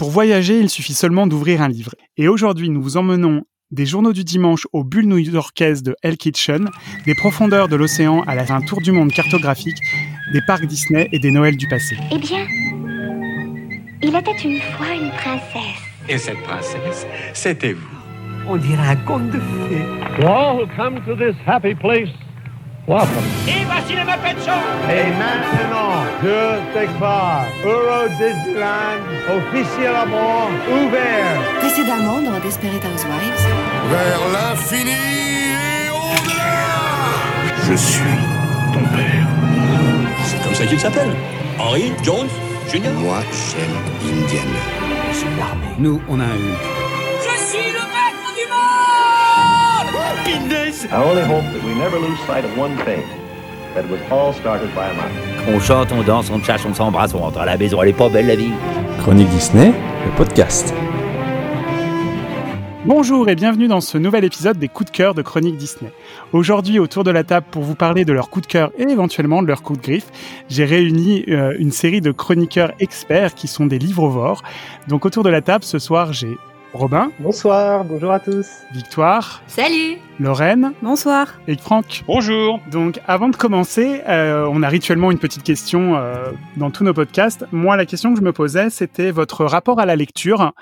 Pour voyager, il suffit seulement d'ouvrir un livre. Et aujourd'hui, nous vous emmenons des journaux du dimanche aux bulles new-yorkaises de Hell Kitchen, des profondeurs de l'océan à la, un tour du monde cartographique, des parcs Disney et des Noëls du passé. Eh bien, il était une fois une princesse. Et cette princesse, c'était vous. On dirait un conte de fées. To all who come to this happy place, welcome. Et voici le Muppet Show Et maintenant, je déclare Euro Disneyland officiellement ouvert. Précédemment dans Desperate Housewives. Vers l'infini et au-delà Je suis ton père. C'est comme ça qu'il s'appelle. Henry Jones Jr. Moi, j'aime Indiana. C'est l'armée. Nous, on a un I only hope that we never lose sight of one thing. That was all started by a mouse. On chante, on danse, on chasse, on s'embrasse, on rentre à la maison, elle est pas belle la vie. Chronique Disney, le podcast. Bonjour et bienvenue dans ce nouvel épisode des coups de cœur de Chronique Disney. Aujourd'hui, autour de la table pour vous parler de leurs coups de cœur et éventuellement de leurs coups de griffe, j'ai réuni euh, une série de chroniqueurs experts qui sont des livres-vores. Donc autour de la table, ce soir, j'ai Robin. Bonsoir, bonjour à tous. Victoire. Salut. Lorraine. Bonsoir. Et Franck. Bonjour. Donc avant de commencer, euh, on a rituellement une petite question euh, dans tous nos podcasts. Moi, la question que je me posais, c'était votre rapport à la lecture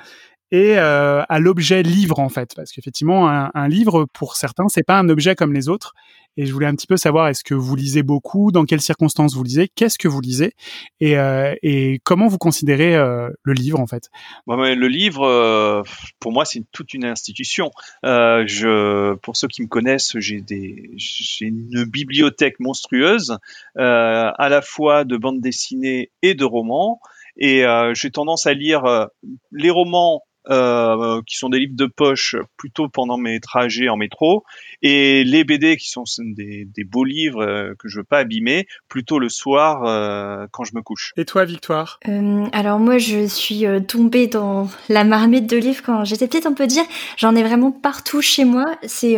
et euh, à l'objet livre en fait, parce qu'effectivement un, un, livre pour certains c'est pas un objet comme les autres. Et je voulais un petit peu savoir est-ce que vous lisez beaucoup, dans quelles circonstances vous lisez, qu'est-ce que vous lisez? Et, euh, et comment vous considérez euh, le livre en fait? Le livre, euh, pour moi c'est toute une institution. Euh, je, pour ceux qui me connaissent, j'ai des, j'ai une bibliothèque monstrueuse, euh, à la fois de bandes dessinées et de romans. Et j'ai tendance à lire les romans euh, qui sont des livres de poche plutôt pendant mes trajets en métro, et les BD qui sont des, des beaux livres euh, que je veux pas abîmer, plutôt le soir euh, quand je me couche. Et toi, Victoire? Euh, Alors moi, je suis tombée dans la marmite de livres quand j'étais petite, on peut dire. J'en ai vraiment partout chez moi. C'est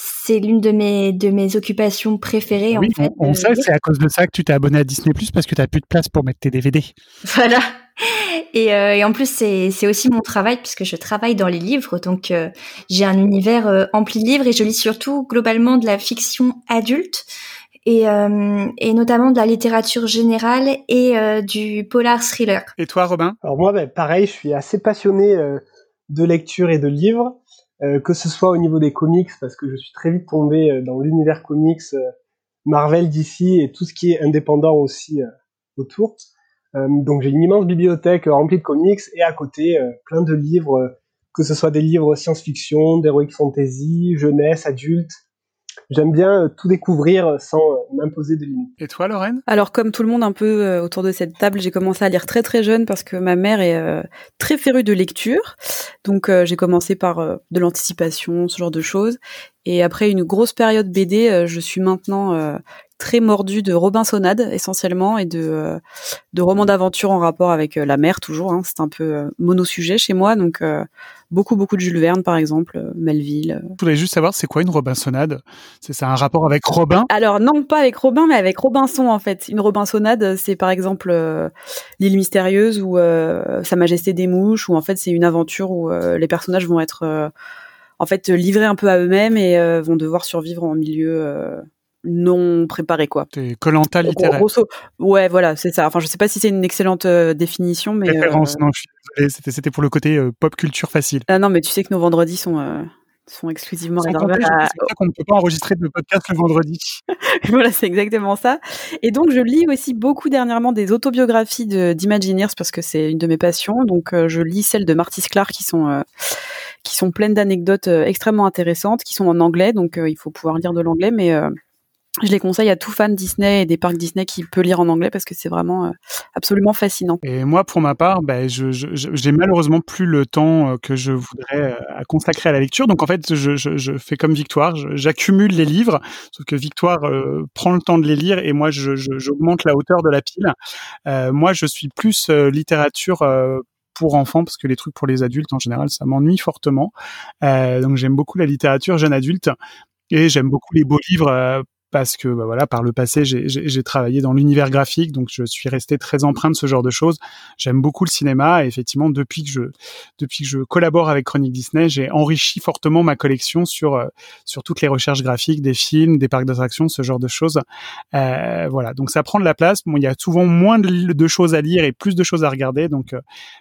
c'est l'une de mes de mes occupations préférées oui, en fait. On, on sait, c'est à cause de ça que tu t'es abonné à Disney Plus parce que tu as plus de place pour mettre tes DVD. Voilà. Et, euh, et, en plus, c'est, c'est aussi mon travail puisque je travaille dans les livres. Donc, euh, j'ai un univers euh, empli de livres et je lis surtout globalement de la fiction adulte et, et notamment de la littérature générale et du polar thriller. Et toi, Robin? Alors moi, ben, pareil, je suis assez passionné de lecture et de livres, que ce soit au niveau des comics parce que je suis très vite tombé dans l'univers comics Marvel, DC et tout ce qui est indépendant aussi autour. Euh, donc j'ai une immense bibliothèque remplie de comics et à côté euh, plein de livres, euh, que ce soit des livres science-fiction, d'heroic fantasy, jeunesse, adulte. J'aime bien tout découvrir sans m'imposer de limites. Et toi, Lorraine? Alors, comme tout le monde un peu autour de cette table, j'ai commencé à lire très très jeune parce que ma mère est très férue de lecture. Donc, j'ai commencé par de l'anticipation, ce genre de choses. Et après une grosse période BD, je suis maintenant très mordu de Robinsonade essentiellement et de, euh, de romans d'aventure en rapport avec euh, la mer toujours. Hein. C'est un peu euh, mono-sujet chez moi, donc beaucoup beaucoup de Jules Verne par exemple, Melville. Je voudrais juste savoir c'est quoi une Robinsonade C'est ça un rapport avec Robin? Alors non pas avec Robin mais avec Robinson en fait. Une Robinsonade c'est par exemple l'île mystérieuse ou Sa Majesté des mouches ou en fait c'est une aventure où les personnages vont être en fait livrés un peu à eux-mêmes et vont devoir survivre en milieu non préparé quoi. Colanta littéraire. Grosso, ouais, voilà, c'est ça. Enfin, je sais pas si c'est une excellente euh, définition, mais référence. Euh... Non, je suis désolé, c'était c'était pour le côté euh, pop culture facile. Ah non, mais tu sais que nos vendredis sont sont exclusivement réservés à. C'est qu'on ne peut pas enregistrer de podcast le vendredi. voilà, c'est exactement ça. Et donc, je lis aussi beaucoup dernièrement des autobiographies d'Imagineers parce que c'est une de mes passions. Donc, je lis celles de Marty Sklar qui sont qui sont pleines d'anecdotes extrêmement intéressantes, qui sont en anglais. Donc, il faut pouvoir lire de l'anglais, mais je les conseille à tout fan Disney et des parcs Disney qui peut lire en anglais parce que c'est vraiment euh, absolument fascinant. Et moi, pour ma part, ben, je, je, j'ai malheureusement plus le temps euh, que je voudrais euh, consacrer à la lecture. Donc en fait, je, je fais comme Victoire, j'accumule les livres, sauf que Victoire euh, prend le temps de les lire et moi, j'augmente la hauteur de la pile. Moi, je suis plus littérature pour enfants parce que les trucs pour les adultes en général ça m'ennuie fortement. Donc j'aime beaucoup la littérature jeune adulte et j'aime beaucoup les beaux livres parce que bah, voilà, par le passé, j'ai travaillé dans l'univers graphique, donc je suis resté très empreint de ce genre de choses. J'aime beaucoup le cinéma, et effectivement, depuis que je depuis que je collabore avec Chronique Disney, j'ai enrichi fortement ma collection sur euh, sur toutes les recherches graphiques des films, des parcs d'attractions, ce genre de choses. Euh, voilà, donc ça prend de la place. Bon, il y a souvent moins de, choses à lire et plus de choses à regarder, donc euh,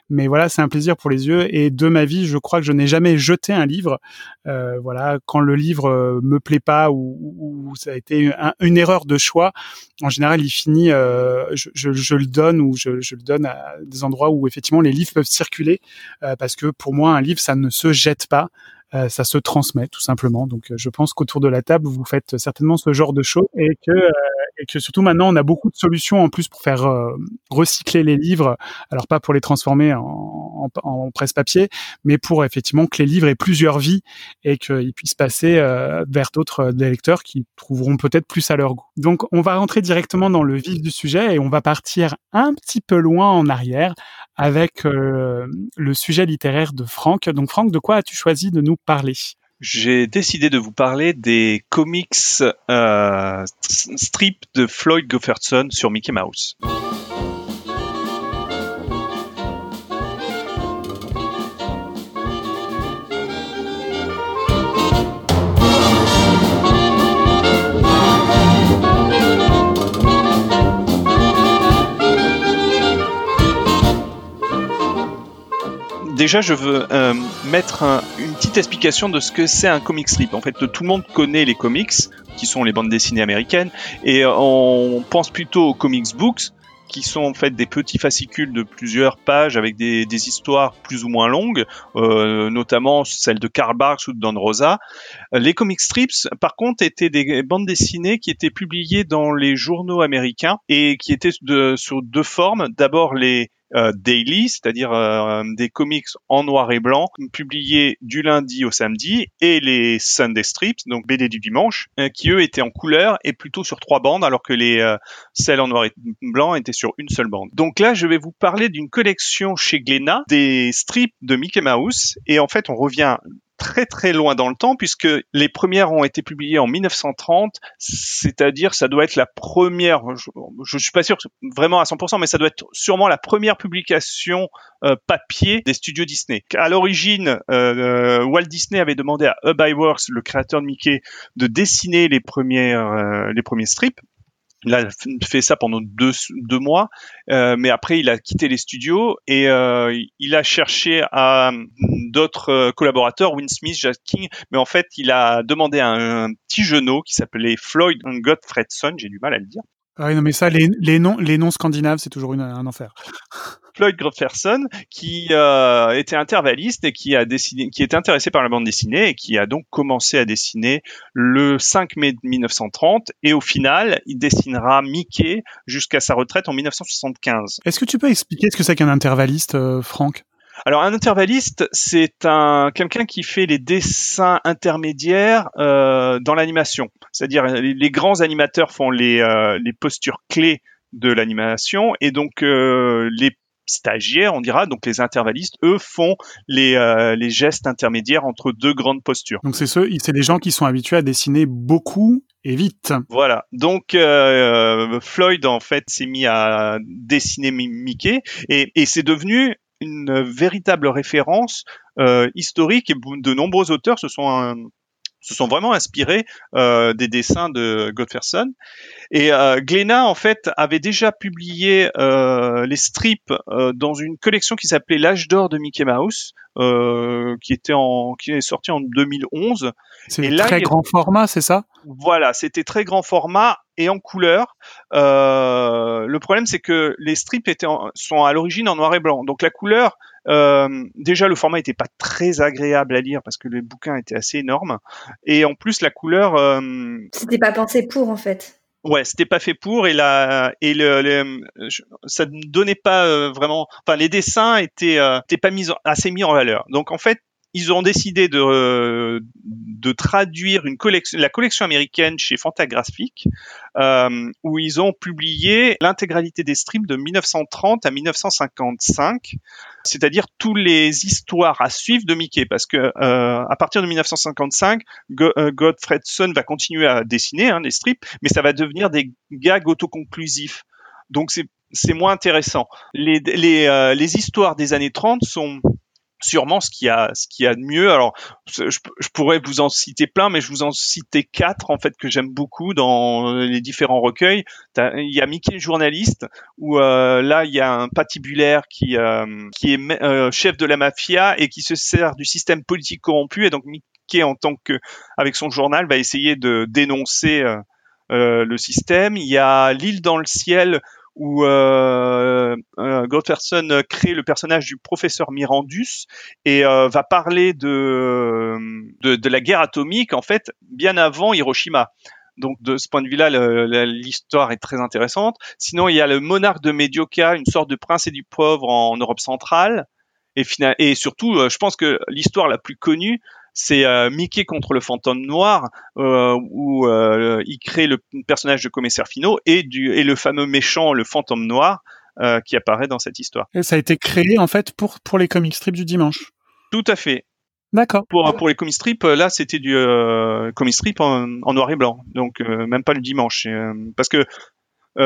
mais voilà, c'est un plaisir pour les yeux. Et de ma vie, je crois que je n'ai jamais jeté un livre. Euh, voilà, quand le livre me plaît pas ou, ou ça a été une erreur de choix, en général, il finit, euh, je, le donne ou je, je, le donne à des endroits où effectivement les livres peuvent circuler, euh, parce que pour moi, un livre, ça ne se jette pas. Euh, ça se transmet tout simplement. Donc, je pense qu'autour de la table, vous faites certainement ce genre de choses et que et que surtout maintenant on a beaucoup de solutions en plus pour faire euh, recycler les livres. Alors pas pour les transformer en, en, presse-papier, mais pour effectivement que les livres aient plusieurs vies et qu'ils puissent passer euh, vers d'autres euh, lecteurs qui trouveront peut-être plus à leur goût. Donc on va rentrer directement dans le vif du sujet et on va partir un petit peu loin en arrière avec le sujet littéraire de Franck. Donc Franck, de quoi as-tu choisi de nous parler? J'ai décidé de vous parler des comics euh, strip de Floyd Gofferson sur Mickey Mouse. Déjà, je veux euh, mettre une petite explication de ce que c'est un comic strip. En fait, tout le monde connaît les comics, qui sont les bandes dessinées américaines, et on pense plutôt aux comics books, qui sont en fait des petits fascicules de plusieurs pages avec des, histoires plus ou moins longues, euh, notamment celles de Karl Barks ou de Don Rosa. Les comic strips, par contre, étaient des bandes dessinées qui étaient publiées dans les journaux américains et qui étaient de, sur deux formes. D'abord les euh, daily, c'est-à-dire euh, des comics en noir et blanc, publiés du lundi au samedi, et les Sunday strips, donc BD du dimanche, euh, qui eux étaient en couleur et plutôt sur trois bandes, alors que les celles en noir et blanc étaient sur une seule bande. Donc là, je vais vous parler d'une collection chez Glénat des strips de Mickey Mouse, et en fait, on revient très très loin dans le temps puisque les premières ont été publiées en 1930, c'est-à-dire ça doit être la première, je, je suis pas sûr vraiment à 100%, mais ça doit être sûrement la première publication euh, papier des studios Disney. À l'origine, euh, Walt Disney avait demandé à Hub Iwerks, le créateur de Mickey, de dessiner les premiers euh, les premiers strips il a fait ça pendant deux, mois, euh, mais après il a quitté les studios et euh, il a cherché à d'autres euh, collaborateurs, Win Smith, Jack King, mais en fait il a demandé à un, petit genou qui s'appelait Floyd Gottfredson, j'ai du mal à le dire. Ah non mais ça, les, les noms, les noms scandinaves, c'est toujours une, un enfer. Floyd Grofferson, qui euh, était intervalliste et qui a dessiné, qui était intéressé par la bande dessinée et qui a donc commencé à dessiner le 5 mai 1930 et au final, il dessinera Mickey jusqu'à sa retraite en 1975. Est-ce que tu peux expliquer ce que c'est qu'un intervalliste, euh, Franck? Alors un intervalliste, c'est un quelqu'un qui fait les dessins intermédiaires euh, dans l'animation. C'est-à-dire les, grands animateurs font les, euh, les postures clés de l'animation et donc euh, les stagiaires, on dira, donc les intervallistes, eux font les, euh, les gestes intermédiaires entre deux grandes postures. Donc c'est ceux, c'est des gens qui sont habitués à dessiner beaucoup et vite. Voilà. Donc euh, Floyd en fait s'est mis à dessiner Mickey et, et c'est devenu une véritable référence euh, historique et de nombreux auteurs se sont se sont vraiment inspirés euh, des dessins de Godferson. Et euh, Glénat, en fait, avait déjà publié euh, les strips euh, dans une collection qui s'appelait L'âge d'or de Mickey Mouse, euh, qui était en, qui est sorti en 2011. C'est très grand format, c'est ça? Voilà, c'était très grand format et en couleur. Euh, le problème, c'est que les strips étaient sont à l'origine en noir et blanc. Donc la couleur, euh, déjà le format était pas très agréable à lire parce que le bouquin était assez énorme. Et en plus, la couleur. Euh, c'était pas pensé pour en fait. Ouais, c'était pas fait pour et la et le, ça ne donnait pas euh, vraiment. Enfin, les dessins étaient, euh, étaient pas mis assez mis en valeur. Donc en fait, ils ont décidé de, euh, de traduire une collection, la collection américaine chez Fantagraphique, euh, où ils ont publié l'intégralité des strips de 1930 à 1955, c'est-à-dire tous les histoires à suivre de Mickey, parce que euh, à partir de 1955, Go euh, Godfredson va continuer à dessiner hein, les strips, mais ça va devenir des gags autoconclusifs. Donc c'est c'est moins intéressant. Les, les, euh, les histoires des années 30 sont sûrement ce qu'il y a ce qu'il y a de mieux. Alors je, je, pourrais vous en citer plein mais je vous en citer quatre en fait que j'aime beaucoup dans les différents recueils. Il y a Mickey journaliste où euh, là il y a un patibulaire qui euh, qui est euh, chef de la mafia et qui se sert du système politique corrompu. Et donc Mickey en tant que avec son journal va essayer de dénoncer euh, le système. Il y a l'île dans le ciel où euh, Godferson crée le personnage du professeur Mirandus et euh, va parler de, de, de la guerre atomique en fait bien avant Hiroshima. Donc de ce point de vue-là, l'histoire est très intéressante. Sinon, il y a le monarque de Medioca, une sorte de prince et du pauvre en Europe centrale. Et, et surtout, euh, je pense que l'histoire la plus connue, c'est euh, Mickey contre le fantôme noir, euh, où euh, il crée le personnage de commissaire Fino et, du, et le fameux méchant, le fantôme noir, qui apparaît dans cette histoire. Et ça a été créé en fait pour, pour les comic strips du dimanche. Tout à fait. D'accord. Pour, pour les comic strips, là, c'était du euh, comic strip en, en, noir et blanc, donc euh, même pas le dimanche, euh, parce que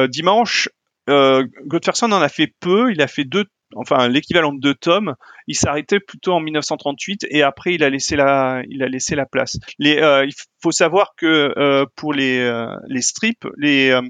dimanche, Godferson en a fait peu. Il a fait deux enfin l'équivalent de deux tomes, il s'arrêtait plutôt en 1938 et après il a laissé la, il a laissé la place. Les, euh, il faut savoir que euh, pour les, euh, les strips, les euh,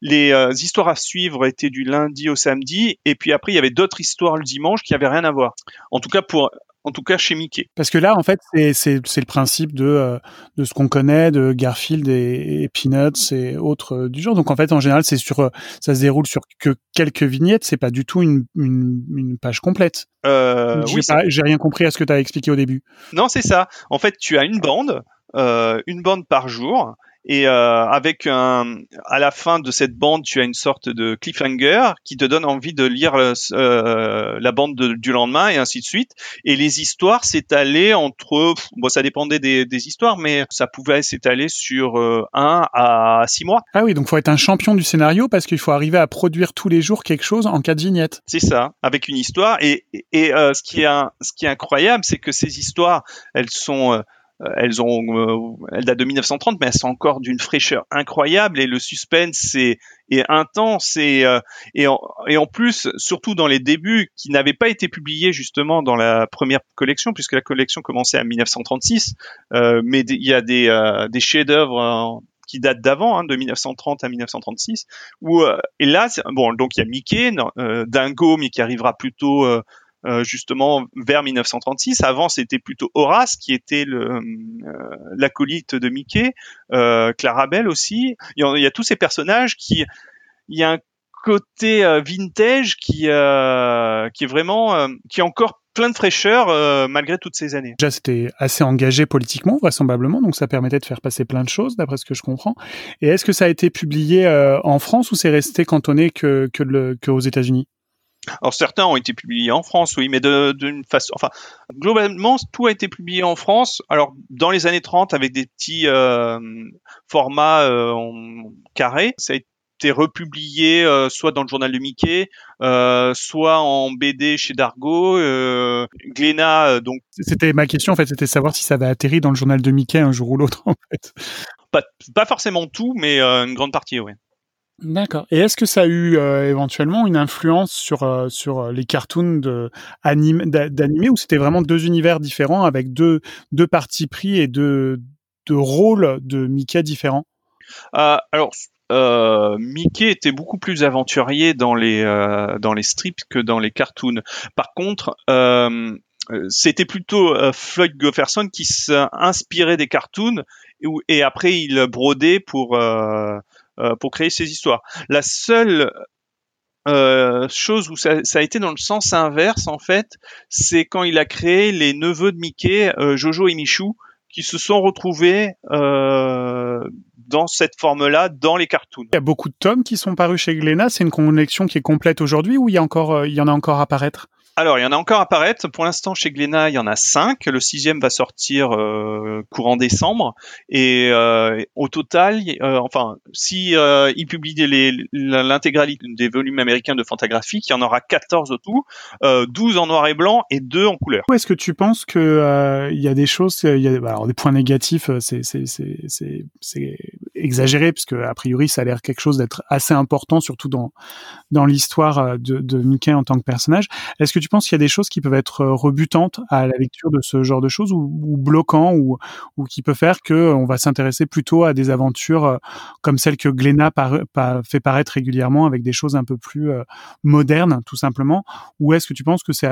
les euh, histoires à suivre étaient du lundi au samedi, et puis après il y avait d'autres histoires le dimanche qui avaient rien à voir. En tout cas pour en tout cas chez Mickey. Parce que là, en fait, c'est le principe de, euh, de ce qu'on connaît de Garfield et, et, Peanuts et autres euh, du genre. Donc en fait, en général, c'est sur euh, ça se déroule sur que quelques vignettes. C'est pas du tout une, une, une page complète. Euh, oui, j'ai rien compris à ce que tu as expliqué au début. Non, c'est ça. En fait, tu as une bande, euh, une bande par jour, et euh, avec un, à la fin de cette bande, tu as une sorte de cliffhanger qui te donne envie de lire euh, la bande de, du lendemain et ainsi de suite. Et les histoires s'étalaient entre, bon, ça dépendait des, des, histoires, mais ça pouvait s'étaler sur euh, un à six mois. Ah oui, donc faut être un champion du scénario parce qu'il faut arriver à produire tous les jours quelque chose en cas de vignette. C'est ça, avec une histoire. Et, et, euh, ce qui est un, ce qui est incroyable, c'est que ces histoires, elles sont elles ont, euh, elles datent de 1930, mais elles sont encore d'une fraîcheur incroyable et le suspense est, intense et, euh, et, en, et en plus, surtout dans les débuts, qui n'avaient pas été publiés justement dans la première collection, puisque la collection commençait en 1936, euh, mais il y a des, euh, des chefs-d'œuvre qui datent d'avant, hein, de 1930 à 1936. Où, euh, et là, bon, donc il y a Mickey, euh, Dingo, mais qui arrivera plutôt euh, justement vers 1936. Avant, c'était plutôt Horace qui était euh, l'acolyte de Mickey, euh, Clarabelle aussi. Il y, a, il y, a, tous ces personnages qui, il y a un côté euh, vintage qui euh, qui est vraiment qui est encore plein de fraîcheur euh, malgré toutes ces années. Déjà, c'était assez engagé politiquement, vraisemblablement, donc ça permettait de faire passer plein de choses, d'après ce que je comprends. Et est-ce que ça a été publié euh, en France ou c'est resté cantonné que, que, le, que aux États-Unis? Alors certains ont été publiés en France, oui, mais d'une façon, enfin, globalement, tout a été publié en France. Alors dans les années 30, avec des petits euh, formats euh, en carré, ça a été republié euh, soit dans le journal de Mickey, euh, soit en BD chez Dargo. Euh, Glénat, donc. C'était ma question en fait, c'était savoir si ça avait atterri dans le journal de Mickey un jour ou l'autre en fait. Pas, pas forcément tout, mais une grande partie, oui. D'accord. Et est-ce que ça a eu euh, éventuellement une influence sur euh, sur les cartoons de anime d'animé ou c'était vraiment deux univers différents avec deux deux parties pris et deux deux rôles de Mickey différents? Euh, Alors euh, Mickey était beaucoup plus aventurier dans les euh, dans les strips que dans les cartoons. Par contre, euh, c'était plutôt Floyd Gofferson qui s'inspirait des cartoons et, et, après il brodait pour euh, pour créer ces histoires. La seule euh, chose où ça, ça, a été dans le sens inverse en fait, c'est quand il a créé les neveux de Mickey, euh, Jojo et Michou, qui se sont retrouvés euh, dans cette forme-là dans les cartoons. Il y a beaucoup de tomes qui sont parus chez Glénat. C'est une collection qui est complète aujourd'hui ou il y a encore, il y en a encore à paraître alors, il y en a encore à paraître. Pour l'instant, chez Glénat, il y en a cinq. Le sixième va sortir euh, courant décembre. Et euh, au total, euh, enfin, si euh, il publie l'intégralité des volumes américains de Fantagraphique, il y en aura 14 au tout, 12 en noir et blanc et 2 en couleur. Est-ce que tu penses que il y a des choses, il y a alors des points négatifs, c'est exagéré parce que a priori, ça a l'air quelque chose d'être assez important, surtout dans dans l'histoire de, de Mickey en tant que personnage. Est-ce que tu penses qu'il y a des choses qui peuvent être euh, rebutantes à la lecture de ce genre de choses ou, ou bloquants ou, ou qui peut faire que on va s'intéresser plutôt à des aventures euh, comme celles que Glénat fait paraître régulièrement avec des choses un peu plus euh, modernes tout simplement? Ou est-ce que tu penses que c'est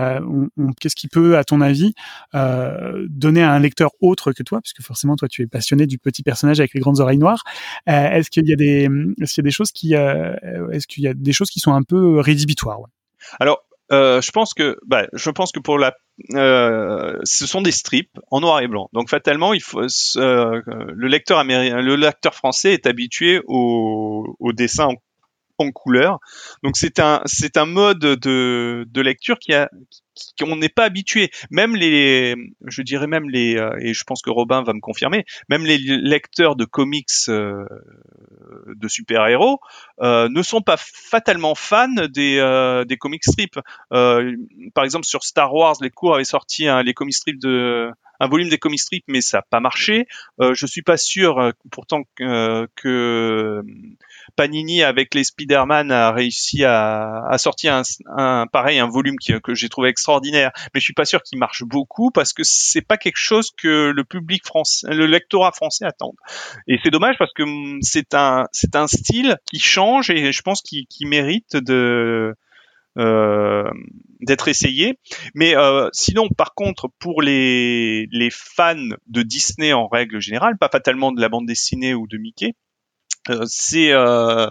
qu'est-ce qui peut à ton avis euh, donner à un lecteur autre que toi? Puisque forcément toi tu es passionné du petit personnage avec les grandes oreilles noires est-ce qu'il y a des choses qui sont un peu rédhibitoires. Alors, euh, je pense que, bah, je pense que pour la, euh, ce sont des strips en noir et blanc. Donc fatalement, euh, le lecteur français est habitué au, au dessin en, couleur. Donc c'est un, c'est un mode de, de lecture qui a, qu'on n'est pas habitué. Même les, je dirais même les, euh, et je pense que Robin va me confirmer, même les lecteurs de comics euh, de super-héros euh, ne sont pas fatalement fans des, des comics strips. par exemple, sur Star Wars, les cours avaient sorti un, les comics strips de un volume des comic strips, mais ça n'a pas marché. Euh, je suis pas sûr, pourtant que, que Panini avec les Spider-Man a réussi à, à sortir un, un, pareil un volume que j'ai trouvé extraordinaire, mais je suis pas sûr qu'il marche beaucoup parce que c'est pas quelque chose que le public français, le lectorat français attend. Et c'est dommage parce que hum, c'est un c'est un style qui change et je pense qu'il mérite de euh, d'être essayé. Mais euh, sinon, par contre, pour les, les fans de Disney en règle générale, pas fatalement de la bande dessinée ou de Mickey, euh, euh,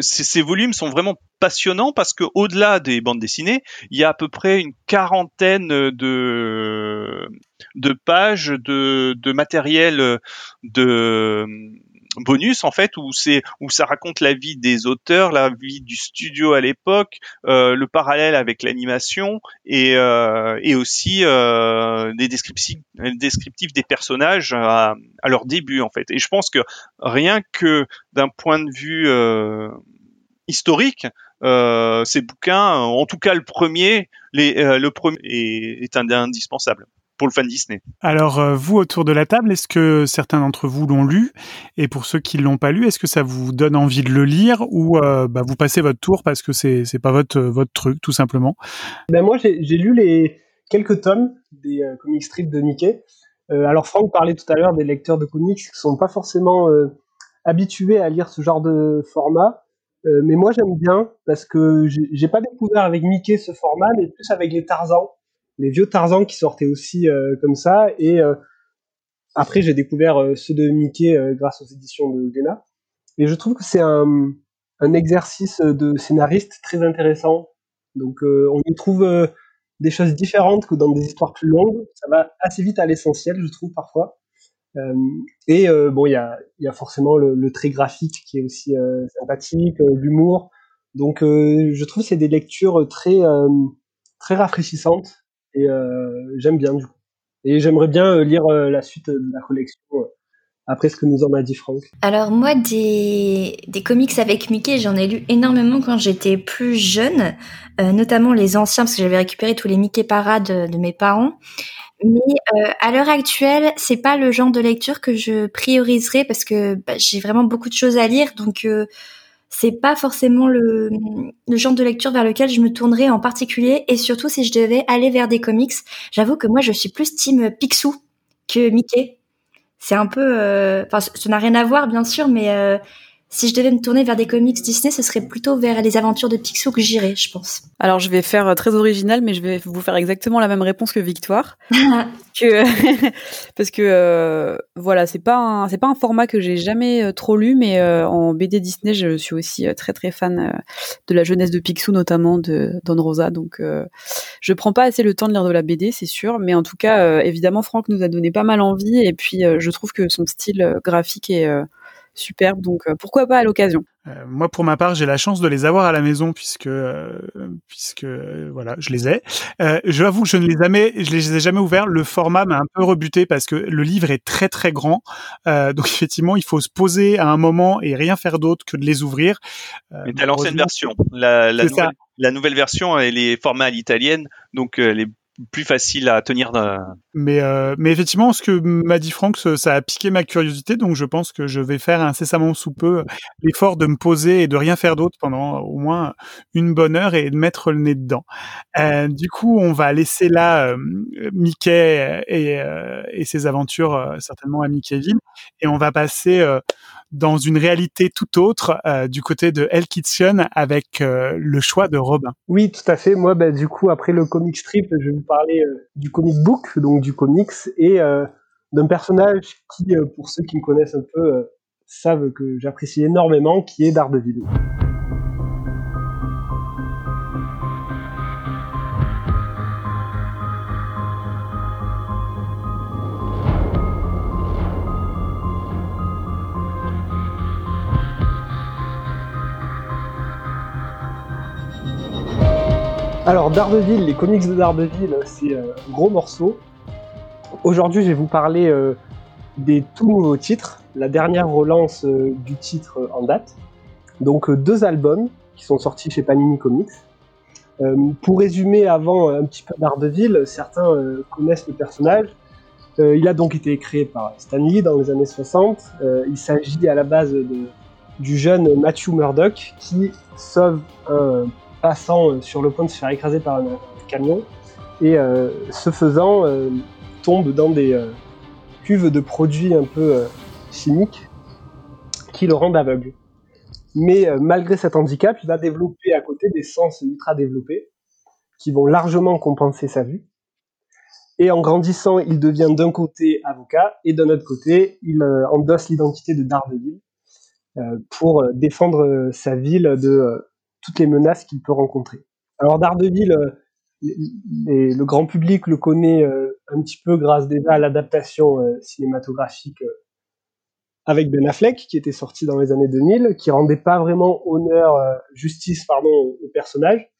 ces volumes sont vraiment passionnants parce que au-delà des bandes dessinées, il y a à peu près une quarantaine de de pages de, de matériel de bonus en fait où c'est où ça raconte la vie des auteurs, la vie du studio à l'époque, euh, le parallèle avec l'animation et euh, et aussi euh, des descriptifs des personnages à, leur début en fait. Et je pense que rien que d'un point de vue euh, historique, euh, ces bouquins, en tout cas le premier, les, le premier est, indispensable pour le fan Disney. Alors, euh, vous, autour de la table, est-ce que certains d'entre vous l'ont lu? Et pour ceux qui ne l'ont pas lu, est-ce que ça vous donne envie de le lire ou euh, bah, vous passez votre tour parce que c'est n'est pas votre, votre truc, tout simplement? Ben Moi, j'ai lu les quelques tomes des euh, comic strips de Mickey. alors, Franck parlait tout à l'heure des lecteurs de comics qui ne sont pas forcément habitués à lire ce genre de format. mais moi, j'aime bien parce que j'ai pas découvert avec Mickey ce format, mais plus avec les Tarzans les vieux Tarzan qui sortaient aussi euh, comme ça. Et euh, après, j'ai découvert euh, ceux de Mickey grâce aux éditions de Glénat. Et je trouve que c'est un, exercice de scénariste très intéressant. Donc, on y trouve des choses différentes que dans des histoires plus longues. Ça va assez vite à l'essentiel, je trouve, parfois. Et bon, il y a, forcément le, trait graphique qui est aussi sympathique, l'humour. Donc, je trouve que c'est des lectures très très rafraîchissantes et euh, j'aime bien du coup. Et j'aimerais bien euh, lire euh, la suite de la collection après ce que nous en a dit Franck. Alors moi, des, des comics avec Mickey, j'en ai lu énormément quand j'étais plus jeune, euh, notamment les anciens, parce que j'avais récupéré tous les Mickey parades de, mes parents. Mais euh, à l'heure actuelle, c'est pas le genre de lecture que je prioriserais parce que bah, j'ai vraiment beaucoup de choses à lire, donc euh, c'est pas forcément le, le, genre de lecture vers lequel je me tournerais en particulier. Et surtout, si je devais aller vers des comics, j'avoue que moi, je suis plus team Picsou que Mickey. C'est un peu, euh, enfin, ça n'a rien à voir, bien sûr, mais euh, si je devais me tourner vers des comics Disney, ce serait plutôt vers les aventures de Picsou que j'irais, je pense. Alors, je vais faire euh, très original, mais je vais vous faire exactement la même réponse que Victoire. que, parce que euh, voilà, c'est pas c'est pas un format que j'ai jamais euh, trop lu, mais en BD Disney, je suis aussi très très fan de la jeunesse de Picsou, notamment de Don Rosa. Donc, je prends pas assez le temps de lire de la BD, c'est sûr, mais en tout cas, évidemment, Franck nous a donné pas mal envie, et puis je trouve que son style graphique est superbes. Donc pourquoi pas à l'occasion. Euh, moi, pour ma part, j'ai la chance de les avoir à la maison puisque euh, puisque voilà, je les ai. Euh, je avoue que je ne les jamais, je les ai jamais ouverts. Le format m'a un peu rebuté parce que le livre est très très grand. Euh, donc effectivement, il faut se poser à un moment et rien faire d'autre que de les ouvrir. Mais t'as l'ancienne version. La, la, nouvelle, la, nouvelle, version, elle est formée à l'italienne, donc elle est plus facile à tenir. Mais euh, mais effectivement, ce que m'a dit Franck, ça a piqué ma curiosité, donc je pense que je vais faire incessamment sous peu l'effort de me poser et de rien faire d'autre pendant au moins une bonne heure et de mettre le nez dedans. Euh, du coup, on va laisser là euh, Mickey et, euh, et ses aventures euh, certainement à Mickeyville et on va passer dans une réalité tout autre euh, du côté de Hell Kitchen avec euh, le choix de Robin. Oui, tout à fait. Moi, bah, du coup, après le comic strip, je vais vous parler euh, du comic book, donc du comics, et d'un personnage qui, pour ceux qui me connaissent un peu, savent que j'apprécie énormément, qui est Daredevil. Alors Daredevil, les comics de Daredevil, c'est un gros morceau. Aujourd'hui, je vais vous parler euh, des tout nouveaux titres, la dernière relance euh, du titre euh, en date. Donc deux albums qui sont sortis chez Panini Comics. pour résumer avant un petit peu Daredevil, certains connaissent le personnage. il a donc été créé par Stan Lee dans les années 60. il s'agit à la base de, du jeune Matthew Murdock qui sauve un passant euh, sur le point de se faire écraser par un, camion et euh, ce faisant euh, tombe dans des cuves de produits un peu chimiques qui le rendent aveugle. Mais malgré cet handicap, il va développer à côté des sens ultra développés qui vont largement compenser sa vue. Et en grandissant, il devient d'un côté avocat et d'un autre côté, il endosse l'identité de Daredevil pour défendre sa ville de toutes les menaces qu'il peut rencontrer. Alors Daredevil, euh, le grand public le connaît euh, un petit peu grâce déjà à l'adaptation euh, cinématographique avec Ben Affleck qui était sorti dans les années 2000, qui rendait pas vraiment honneur, justice pardon au personnage,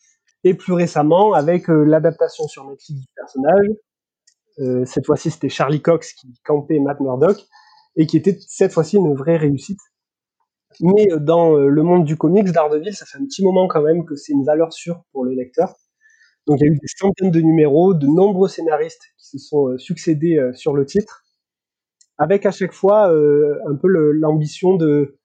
et plus récemment avec l'adaptation sur Netflix du personnage. cette fois-ci, c'était Charlie Cox qui campait Matt Murdock et qui était cette fois-ci une vraie réussite. Mais euh, dans euh, le monde du comics, Daredevil, ça fait un petit moment quand même que c'est une valeur sûre pour le lecteur. Donc il y a eu des centaines de numéros, de nombreux scénaristes qui se sont euh, succédés sur le titre, avec à chaque fois un peu l'ambition de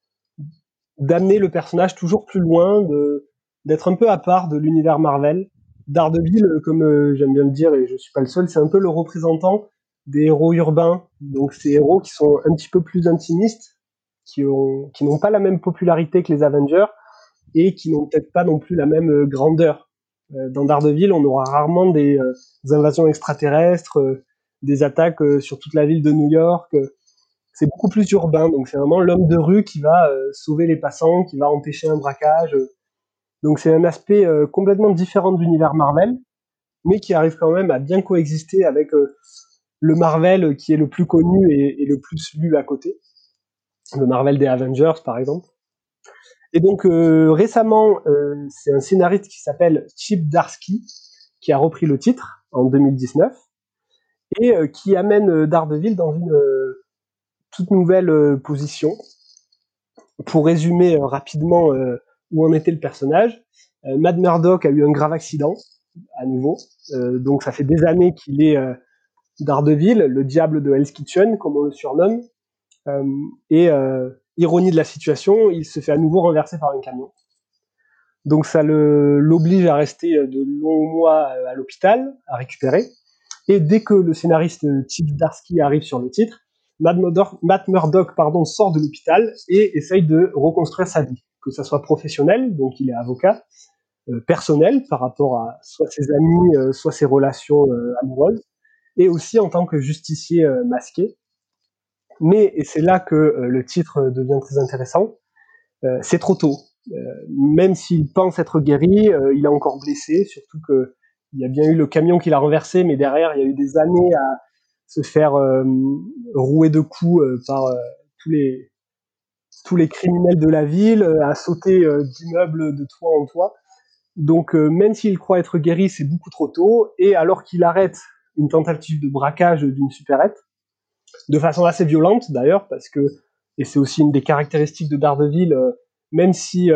d'amener le personnage toujours plus loin, de d'être un peu à part de l'univers Marvel. Daredevil, comme j'aime bien le dire, et je suis pas le seul, c'est un peu le représentant des héros urbains. Donc ces héros qui sont un petit peu plus intimistes, qui ont qui n'ont pas la même popularité que les Avengers et qui n'ont peut-être pas non plus la même euh, grandeur. Euh, dans Daredevil, on aura rarement des, euh, invasions extraterrestres, des attaques sur toute la ville de New York. c'est beaucoup plus urbain, donc c'est vraiment l'homme de rue qui va sauver les passants, qui va empêcher un braquage. Donc c'est un aspect complètement différent de l'univers Marvel, mais qui arrive quand même à bien coexister avec le Marvel qui est le plus connu et, et le plus lu à côté le Marvel des Avengers par exemple. Et donc euh, récemment, euh, c'est un scénariste qui s'appelle Chip Darsky qui a repris le titre en 2019 et euh, qui amène Daredevil dans une toute nouvelle position. Pour résumer rapidement où en était le personnage, Mad Murdock a eu un grave accident à nouveau, donc ça fait des années qu'il est Daredevil, le diable de Hell's Kitchen comme on le surnomme, et euh, ironie de la situation, il se fait à nouveau renverser par un camion. Donc ça l'oblige à rester de longs mois à l'hôpital, à récupérer. Et dès que le scénariste Chip Darsky arrive sur le titre, Matt Murdock, pardon, sort de l'hôpital et essaye de reconstruire sa vie, que ça soit professionnel, donc il est avocat, euh, personnel par rapport à soit ses amis, euh, soit ses relations euh, amoureuses, et aussi en tant que justicier masqué, mais, et c'est là que euh, le titre devient très intéressant, euh, c'est trop tôt. Euh, même s'il pense être guéri, il est encore blessé, surtout que il y a bien eu le camion qui l'a renversé, mais derrière, il y a eu des années à se faire rouer de coups par tous les tous les criminels de la ville, à sauter d'immeuble de toit en toit. Donc même s'il croit être guéri, c'est beaucoup trop tôt. Et alors qu'il arrête une tentative de braquage d'une supérette, de façon assez violente d'ailleurs, parce que et c'est aussi une des caractéristiques de Daredevil, même si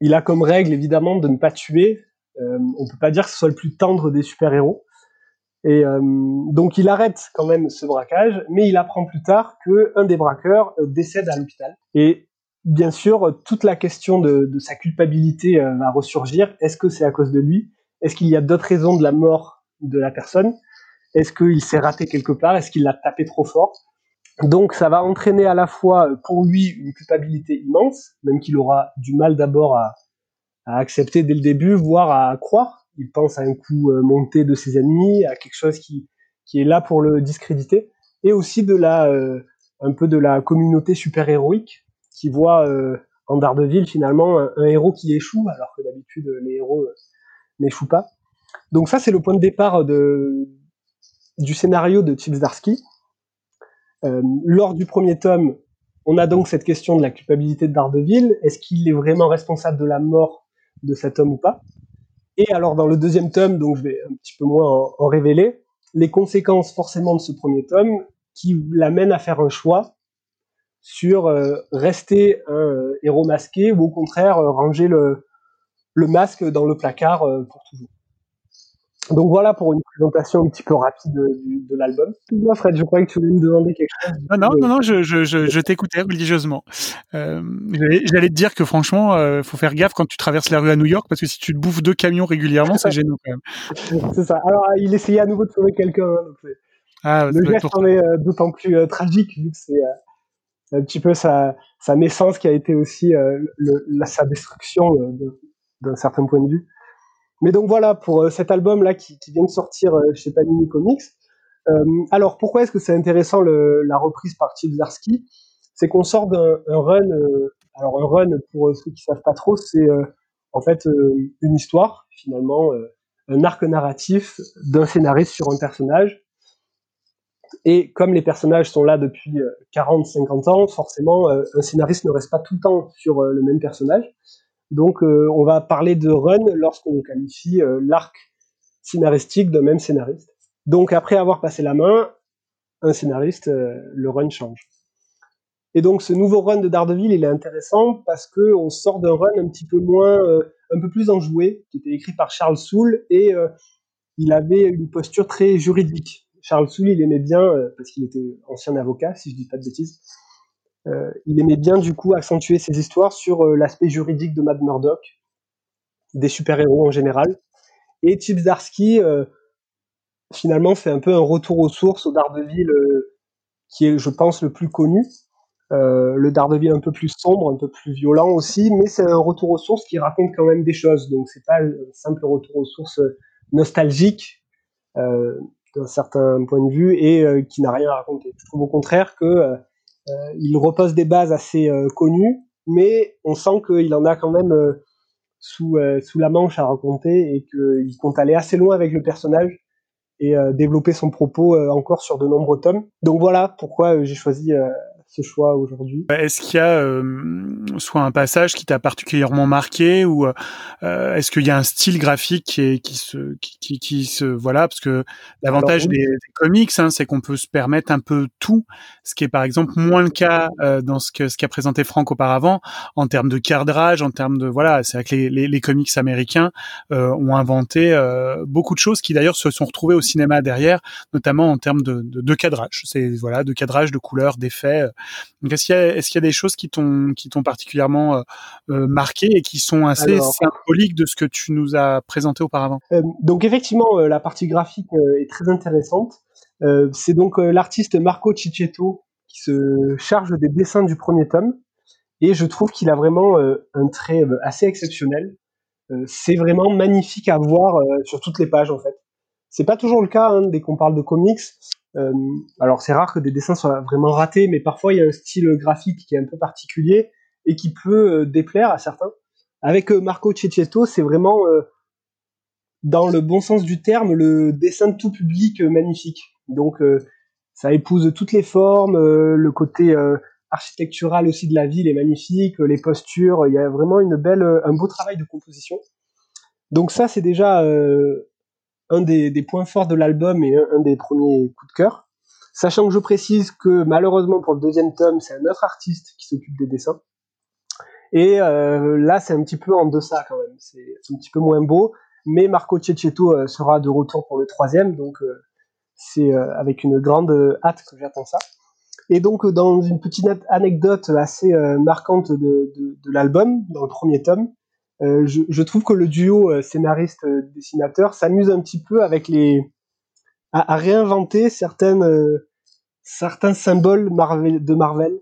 il a comme règle évidemment de ne pas tuer, euh, on peut pas dire que ce soit le plus tendre des super-héros. Et euh, donc il arrête quand même ce braquage, mais il apprend plus tard que un des braqueurs euh, décède à l'hôpital. Et bien sûr, toute la question de, sa culpabilité euh, va ressurgir. Est-ce que c'est à cause de lui? Est-ce qu'il y a d'autres raisons de la mort de la personne? Est-ce qu'il s'est raté quelque part? Est-ce qu'il l'a tapé trop fort? Donc ça va entraîner à la fois pour lui une culpabilité immense, même qu'il aura du mal d'abord à, à accepter dès le début, voire à croire. Il pense à un coup euh, monté de ses ennemis, à quelque chose qui, qui est là pour le discréditer, et aussi de la, euh, un peu de la communauté super héroïque qui voit euh, en Daredevil finalement un, héros qui échoue, alors que d'habitude les héros n'échouent pas. Donc ça c'est le point de départ de, du scénario de Chip Zdarsky. lors du premier tome, on a donc cette question de la culpabilité de Daredevil. Est-ce qu'il est vraiment responsable de la mort de cet homme ou pas? Et alors dans le deuxième tome, donc je vais un petit peu moins en, révéler, les conséquences forcément de ce premier tome qui l'amènent à faire un choix sur euh, rester un euh, héros masqué ou au contraire euh, ranger le masque dans le placard pour toujours. Donc voilà pour une présentation un petit peu rapide de, de l'album. Moi, Fred, je croyais que tu voulais me demander quelque chose. Non, non, non, non, je, je, je, je t'écoutais religieusement. Euh, J'allais te dire que franchement, euh, faut faire gaffe quand tu traverses la rue à New York parce que si tu te bouffes deux camions régulièrement, c'est gênant quand même. c'est ça. Alors, il essayait à nouveau de sauver quelqu'un. Hein, ah, le geste en est euh, d'autant plus euh, tragique vu que c'est euh, un petit peu sa, sa naissance qui a été aussi le, la, sa destruction d'un certain point de vue. Mais donc voilà pour euh, cet album là qui, vient de sortir euh, chez Panini Comics. Euh, alors pourquoi est-ce que c'est intéressant la reprise par Chip Zdarsky C'est qu'on sort d'un run. alors un run pour ceux qui savent pas trop, c'est en fait une histoire finalement, un arc narratif d'un scénariste sur un personnage. Et comme les personnages sont là depuis 40-50 ans, forcément, un scénariste ne reste pas tout le temps sur le même personnage. Donc, euh, on va parler de run lorsqu'on qualifie euh, l'arc scénaristique d'un même scénariste. Donc, après avoir passé la main, un scénariste, euh, le run change. Et donc, ce nouveau run de Daredevil, il est intéressant parce que on sort d'un run un petit peu moins, un peu plus enjoué, qui était écrit par Charles Soule, et il avait une posture très juridique. Charles Soule, il aimait bien, parce qu'il était ancien avocat, si je dis pas de bêtises, il aimait bien du coup accentuer ses histoires sur euh, l'aspect juridique de Mad Murdock, des super-héros en général. Et Chip euh, finalement, fait un peu un retour aux sources au Daredevil qui est, je pense, le plus connu. Euh, le Daredevil un peu plus sombre, un peu plus violent aussi, mais c'est un retour aux sources qui raconte quand même des choses. Donc c'est pas un simple retour aux sources nostalgique euh, d'un certain point de vue et qui n'a rien à raconter. Je trouve au contraire que euh, il repose des bases assez euh, connues, mais on sent qu'il en a quand même euh, sous, sous la manche à raconter et qu'il compte aller assez loin avec le personnage et développer son propos encore sur de nombreux tomes. Donc voilà pourquoi j'ai choisi ce choix aujourd'hui? Est-ce qu'il y a euh, soit un passage qui t'a particulièrement marqué ou euh, est-ce qu'il y a un style graphique qui, qui se qui, qui, se voilà parce que l'avantage des, comics hein, c'est qu'on peut se permettre un peu tout, ce qui est par exemple moins le cas euh, dans ce que ce qu'a présenté Franck auparavant en termes de cadrage, en termes de voilà, c'est vrai que les, les, les comics américains ont inventé beaucoup de choses qui d'ailleurs se sont retrouvées au cinéma derrière, notamment en termes de, de, de cadrage. C'est voilà, de cadrage, de couleurs, d'effets est-ce qu'il y, a, y des choses qui t'ont, qui t'ont particulièrement euh, euh, marqué et qui sont assez symboliques de ce que tu nous as présenté auparavant? Euh, Donc effectivement, la partie graphique est très intéressante. c'est donc l'artiste Marco Cicchetto qui se charge des dessins du premier tome et je trouve qu'il a vraiment un trait assez exceptionnel. c'est vraiment magnifique à voir sur toutes les pages en fait. C'est pas toujours le cas hein, dès qu'on parle de comics. Euh, alors c'est rare que des dessins soient vraiment ratés, mais parfois il y a un style graphique qui est un peu particulier et qui peut euh, déplaire à certains. Avec euh, Marco Cecchetto, c'est vraiment dans le bon sens du terme le dessin de tout public magnifique. Donc ça épouse toutes les formes, le côté architecturale aussi de la ville est magnifique, les postures, il y a vraiment une belle, un beau travail de composition. Donc ça, c'est déjà un des, des, points forts de l'album et un, des premiers coups de cœur. Sachant que je précise que malheureusement pour le deuxième tome, c'est un autre artiste qui s'occupe des dessins. Et euh, là, c'est un petit peu en deçà quand même. C'est un petit peu moins beau. Mais Marco Cecchetto euh, sera de retour pour le troisième, donc euh, c'est euh, avec une grande hâte que j'attends ça. Et donc, dans une petite anecdote assez marquante de, de, de l'album, dans le premier tome, je, je, trouve que le duo scénariste-dessinateur s'amuse un petit peu avec les à, réinventer certaines certains symboles Marvel, de Marvel.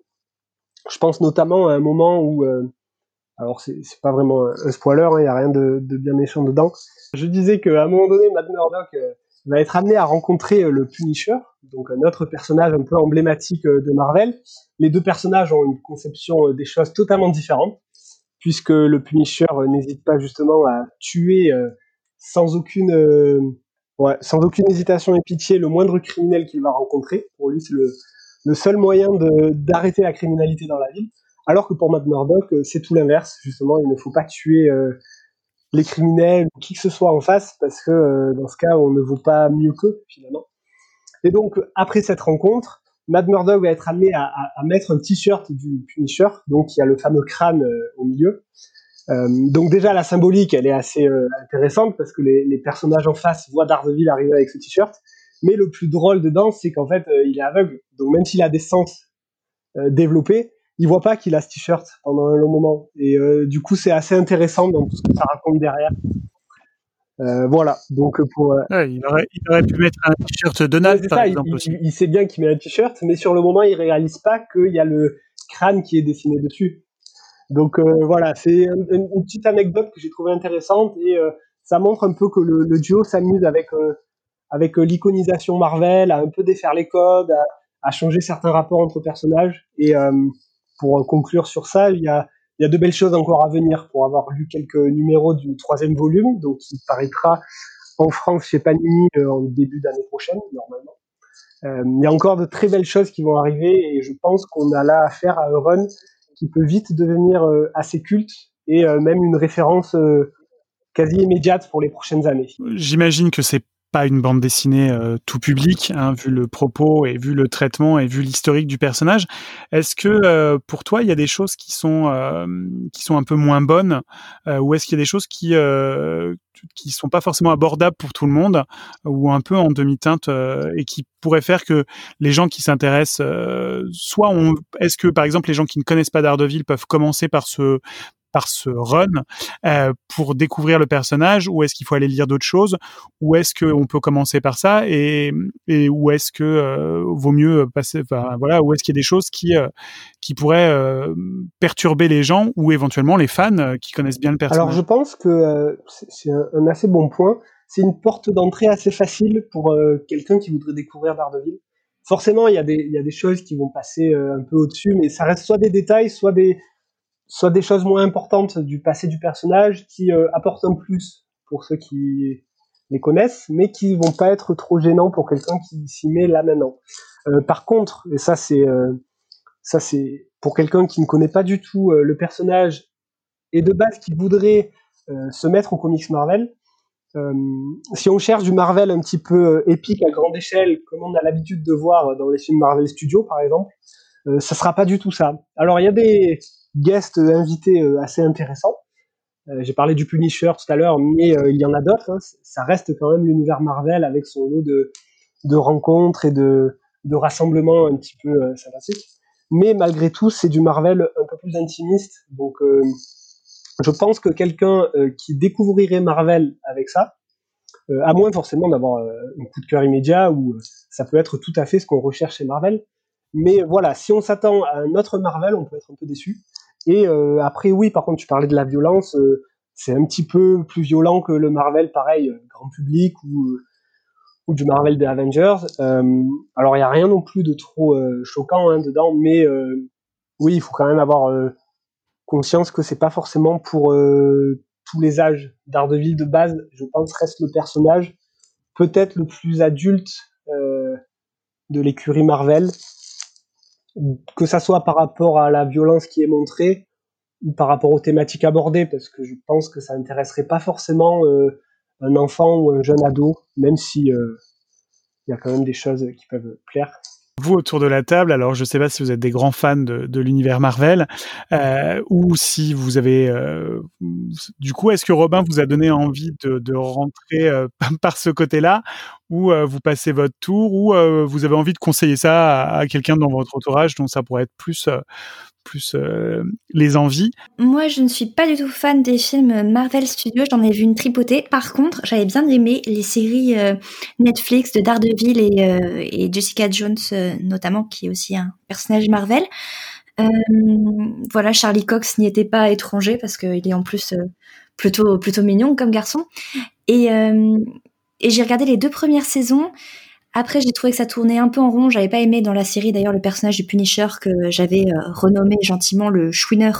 Je pense notamment à un moment où alors c'est pas vraiment un spoiler, il hein, n'y a rien de, bien méchant dedans. Je disais qu'à un moment donné, Matt Murdock euh, va être amené à rencontrer euh, le Punisher, donc un autre personnage un peu emblématique euh, de Marvel. Les deux personnages ont une conception des choses totalement différentes, puisque le Punisher n'hésite pas justement à tuer sans aucune ouais, sans aucune hésitation et pitié le moindre criminel qu'il va rencontrer. Pour lui, c'est le, seul moyen d'arrêter la criminalité dans la ville. Alors que pour Matt Murdock, euh, c'est tout l'inverse, justement, il ne faut pas tuer euh, les criminels ou qui que ce soit en face, parce que euh, dans ce cas, on ne vaut pas mieux qu'eux, finalement. Et donc, après cette rencontre, Matt Murdock va être amené à, mettre un t-shirt du Punisher, donc il y a le fameux crâne au milieu. donc déjà, la symbolique, elle est assez intéressante, parce que les, personnages en face voient Daredevil arriver avec ce t-shirt. Mais le plus drôle dedans, c'est qu'en fait, il est aveugle. Donc même s'il a des sens développés, il voit pas qu'il a ce t-shirt pendant un long moment. Et euh, du coup, c'est assez intéressant dans tout ce que ça raconte derrière. Euh, voilà. Donc pour. Euh, il, aurait, il, aurait, pu mettre un t-shirt Donald par exemple il, aussi. Il, sait bien qu'il met un t-shirt, mais sur le moment, il réalise pas qu'il y a le crâne qui est dessiné dessus. Donc euh, voilà, c'est une, une, petite anecdote que j'ai trouvée intéressante et euh, ça montre un peu que le, le duo s'amuse avec avec l'iconisation Marvel, à un peu défaire les codes, à, à changer certains rapports entre personnages et pour conclure sur ça, il y a, il y a de belles choses encore à venir pour avoir lu quelques numéros du troisième volume, donc il paraîtra en France chez Panini euh, en début d'année prochaine, normalement. Euh, il y a encore de très belles choses qui vont arriver et je pense qu'on a là affaire à un run qui peut vite devenir euh, assez culte et même une référence quasi immédiate pour les prochaines années. J'imagine que c'est pas une bande dessinée euh, tout public, hein, vu le propos et vu le traitement et vu l'historique du personnage. Est-ce que euh, pour toi, il y a des choses qui sont euh, qui sont un peu moins bonnes, ou est-ce qu'il y a des choses qui qui sont pas forcément abordables pour tout le monde, ou un peu en demi-teinte et qui pourraient faire que les gens qui s'intéressent, soit on, est-ce que par exemple les gens qui ne connaissent pas Daredevil peuvent commencer par ce par ce run euh, pour découvrir le personnage ou est-ce qu'il faut aller lire d'autres choses ou est-ce qu'on peut commencer par ça et, et où est-ce que euh, vaut mieux passer enfin, voilà où est-ce qu'il y a des choses qui euh, qui pourraient perturber les gens ou éventuellement les fans qui connaissent bien le personnage? alors je pense que c'est un, un, assez bon point. C'est une porte d'entrée assez facile pour quelqu'un qui voudrait découvrir Daredevil. Forcément il y a des il y a des choses qui vont passer un peu au-dessus mais ça reste soit des détails soit des soit des choses moins importantes du passé du personnage qui euh, apportent un plus pour ceux qui les connaissent, mais qui vont pas être trop gênants pour quelqu'un qui s'y met là maintenant. Euh, par contre, et ça c'est euh, ça c'est pour quelqu'un qui ne connaît pas du tout le personnage et de base qui voudrait se mettre au comics Marvel, si on cherche du Marvel un petit peu épique à grande échelle, comme on a l'habitude de voir dans les films Marvel Studios par exemple, ça sera pas du tout ça. Alors il y a des guests invités euh, assez intéressants. Euh, j'ai parlé du Punisher tout à l'heure, mais euh, il y en a d'autres. Hein. Ça reste quand même l'univers Marvel avec son lot de, rencontres et de, rassemblements un petit peu euh, sympathiques. Mais malgré tout, c'est du Marvel un peu plus intimiste. Donc, euh, je pense que quelqu'un euh, qui découvrirait Marvel avec ça, euh, à moins forcément d'avoir un coup de cœur immédiat, ou ça peut être tout à fait ce qu'on recherche chez Marvel. Mais voilà, si on s'attend à un autre Marvel, on peut être un peu déçu. Et euh, après, oui, par contre, tu parlais de la violence, euh, c'est un petit peu plus violent que le Marvel, pareil, euh, grand public ou, du Marvel des Avengers. Alors, il n'y a rien non plus de trop choquant hein, dedans, mais oui, il faut quand même avoir conscience que c'est pas forcément pour tous les âges. Daredevil de base, je pense, reste le personnage peut-être le plus adulte de l'écurie Marvel que ça soit par rapport à la violence qui est montrée ou par rapport aux thématiques abordées, parce que je pense que ça intéresserait pas forcément euh, un enfant ou un jeune ado, même si euh, il y a quand même des choses qui peuvent plaire. Vous autour de la table, alors je ne sais pas si vous êtes des grands fans de, l'univers Marvel euh, ou si vous avez, euh, du coup, est-ce que Robin vous a donné envie de, de rentrer euh, par ce côté-là, ou euh, vous passez votre tour, ou euh, vous avez envie de conseiller ça à, à quelqu'un dans votre entourage dont ça pourrait être plus plus euh, les envies. Moi, je ne suis pas du tout fan des films Marvel Studios. J'en ai vu une tripotée. Par contre, j'avais bien aimé les séries euh, Netflix de Daredevil et, euh, Jessica Jones, notamment, qui est aussi un personnage Marvel. voilà, Charlie Cox n'y était pas étranger parce qu'il est en plus plutôt plutôt mignon comme garçon. Et j'ai regardé les deux premières saisons. Après, j'ai trouvé que ça tournait un peu en rond. J'avais pas aimé dans la série d'ailleurs le personnage du Punisher que j'avais euh, renommé gentiment le Chouiner.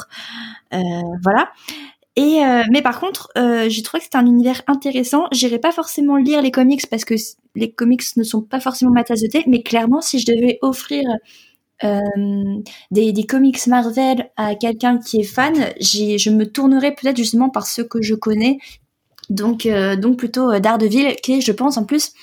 Euh, voilà. Et euh, mais par contre, euh, j'ai trouvé que c'était un univers intéressant. J'irai pas forcément lire les comics parce que les comics ne sont pas forcément ma tasse de thé. Mais clairement, si je devais offrir euh, des, des, comics Marvel à quelqu'un qui est fan, je me tournerais peut-être justement par ceux que je connais. Donc, donc plutôt Daredevil, qui est, je pense, en plus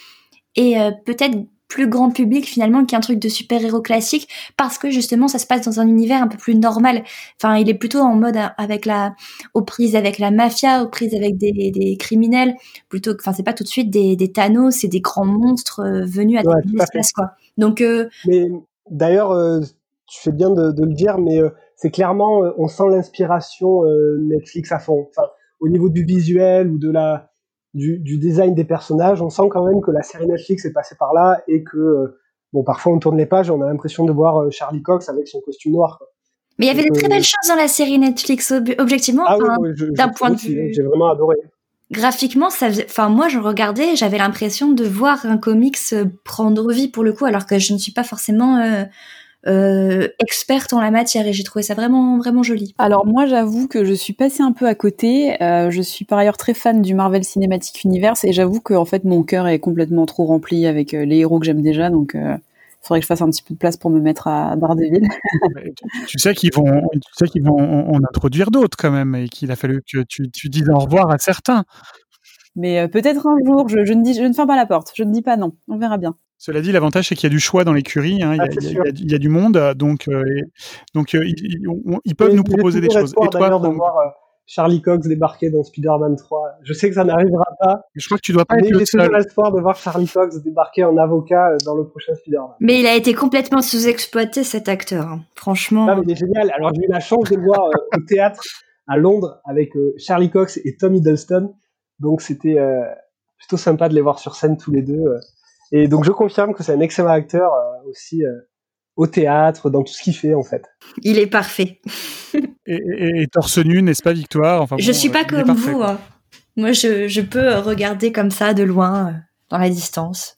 et euh, peut-être plus grand public finalement qu'un truc de super-héros classique parce que justement ça se passe dans un univers un peu plus normal. Enfin, il est plutôt en mode euh, avec la aux prises avec la mafia, aux prises avec des, des criminels plutôt que enfin c'est pas tout de suite des, des Thanos, c'est des grands monstres euh, venus à ouais, l'espace quoi. Donc euh... mais d'ailleurs euh, tu fais bien de, de le dire mais c'est clairement on sent l'inspiration Netflix à fond. Enfin au niveau du visuel ou de la du, du, design des personnages, on sent quand même que la série Netflix est passée par là et que, euh, bon, parfois on tourne les pages et on a l'impression de voir euh, Charlie Cox avec son costume noir. Quoi. Mais il y avait Donc, des très belles choses dans la série Netflix, ob objectivement, ah, oui, oui, d'un point de vue. J'ai vraiment adoré. Graphiquement, ça faisait... enfin moi je regardais, j'avais l'impression de voir un comics prendre vie pour le coup, alors que je ne suis pas forcément euh, euh, experte en la matière et j'ai trouvé ça vraiment vraiment joli. Alors moi j'avoue que je suis passée un peu à côté. Euh, je suis par ailleurs très fan du Marvel Cinematic Universe et j'avoue que en fait mon cœur est complètement trop rempli avec euh, les héros que j'aime déjà donc. Euh, faudrait que je fasse un petit peu de place pour me mettre à Daredevil. tu sais qu'ils vont, tu sais qu'ils vont en introduire d'autres quand même et qu'il a fallu que tu, tu dises au revoir à certains. Mais euh, peut-être un jour, je, je, ne dis, je ne ferme pas la porte, je ne dis pas non, on verra bien. Cela dit, l'avantage c'est qu'il y a du choix dans l'écurie, hein. il, ah, il, il, il, y a du monde, donc euh, et, donc euh, ils, ils, peuvent et nous proposer des choses. Et toi, de voir euh, Charlie Cox débarquer dans Spider-Man 3. Je sais que ça n'arrivera pas. Je crois que tu dois pas mais être le j'ai seul. toujours l'espoir de voir Charlie Cox débarquer en avocat dans le prochain Spider-Man. Mais il a été complètement sous-exploité cet acteur, hein. franchement. Ah, mais il est génial. Alors j'ai eu la chance de le voir euh, au théâtre à Londres avec euh, Charlie Cox et Tom Hiddleston. Donc c'était euh, plutôt sympa de les voir sur scène tous les deux. Et donc je confirme que c'est un excellent acteur aussi au théâtre, dans tout ce qu'il fait en fait. Il est parfait. et, et, et, torse nu, n'est-ce pas, Victoire? Enfin, Je bon, suis pas comme parfait, vous. Hein. Moi, je, je, peux regarder comme ça de loin, euh, dans la distance,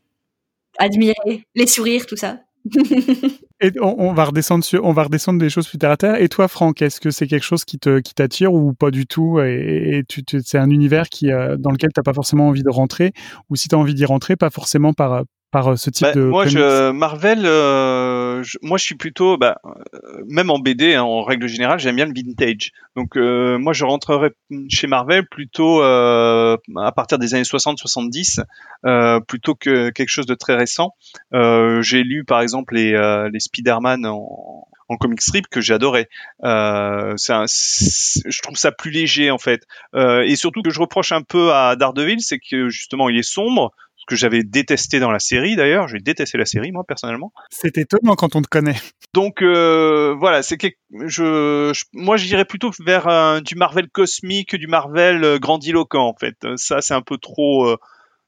admirer les sourires, tout ça. et on, on, va redescendre sur, on va redescendre des choses plus terre à terre. Et toi, Franck, est-ce que c'est quelque chose qui te qui t'attire ou pas du tout Et, tu, tu c'est un univers qui euh, dans lequel t'as pas forcément envie de rentrer, ou si t'as envie d'y rentrer, pas forcément par par ce type bah, de moi comics. je Marvel euh, je, moi je suis plutôt bah, euh, même en BD hein, en règle générale j'aime bien le vintage donc euh, moi je rentrerai chez Marvel plutôt euh, à partir des années 60 70 euh, plutôt que quelque chose de très récent j'ai lu par exemple les les Spider-Man en en comic strip que j'adorais. Euh, un, je trouve ça plus léger en fait. Euh, et surtout que je reproche un peu à Daredevil, c'est que justement il est sombre, que j'avais détesté dans la série d'ailleurs. J'ai détesté la série moi personnellement. C'est étonnant quand on te connaît. Donc euh, voilà, c'est que je, je, moi j'irais plutôt vers euh, du Marvel cosmique, du Marvel euh, grandiloquent en fait. Ça c'est un peu trop, euh,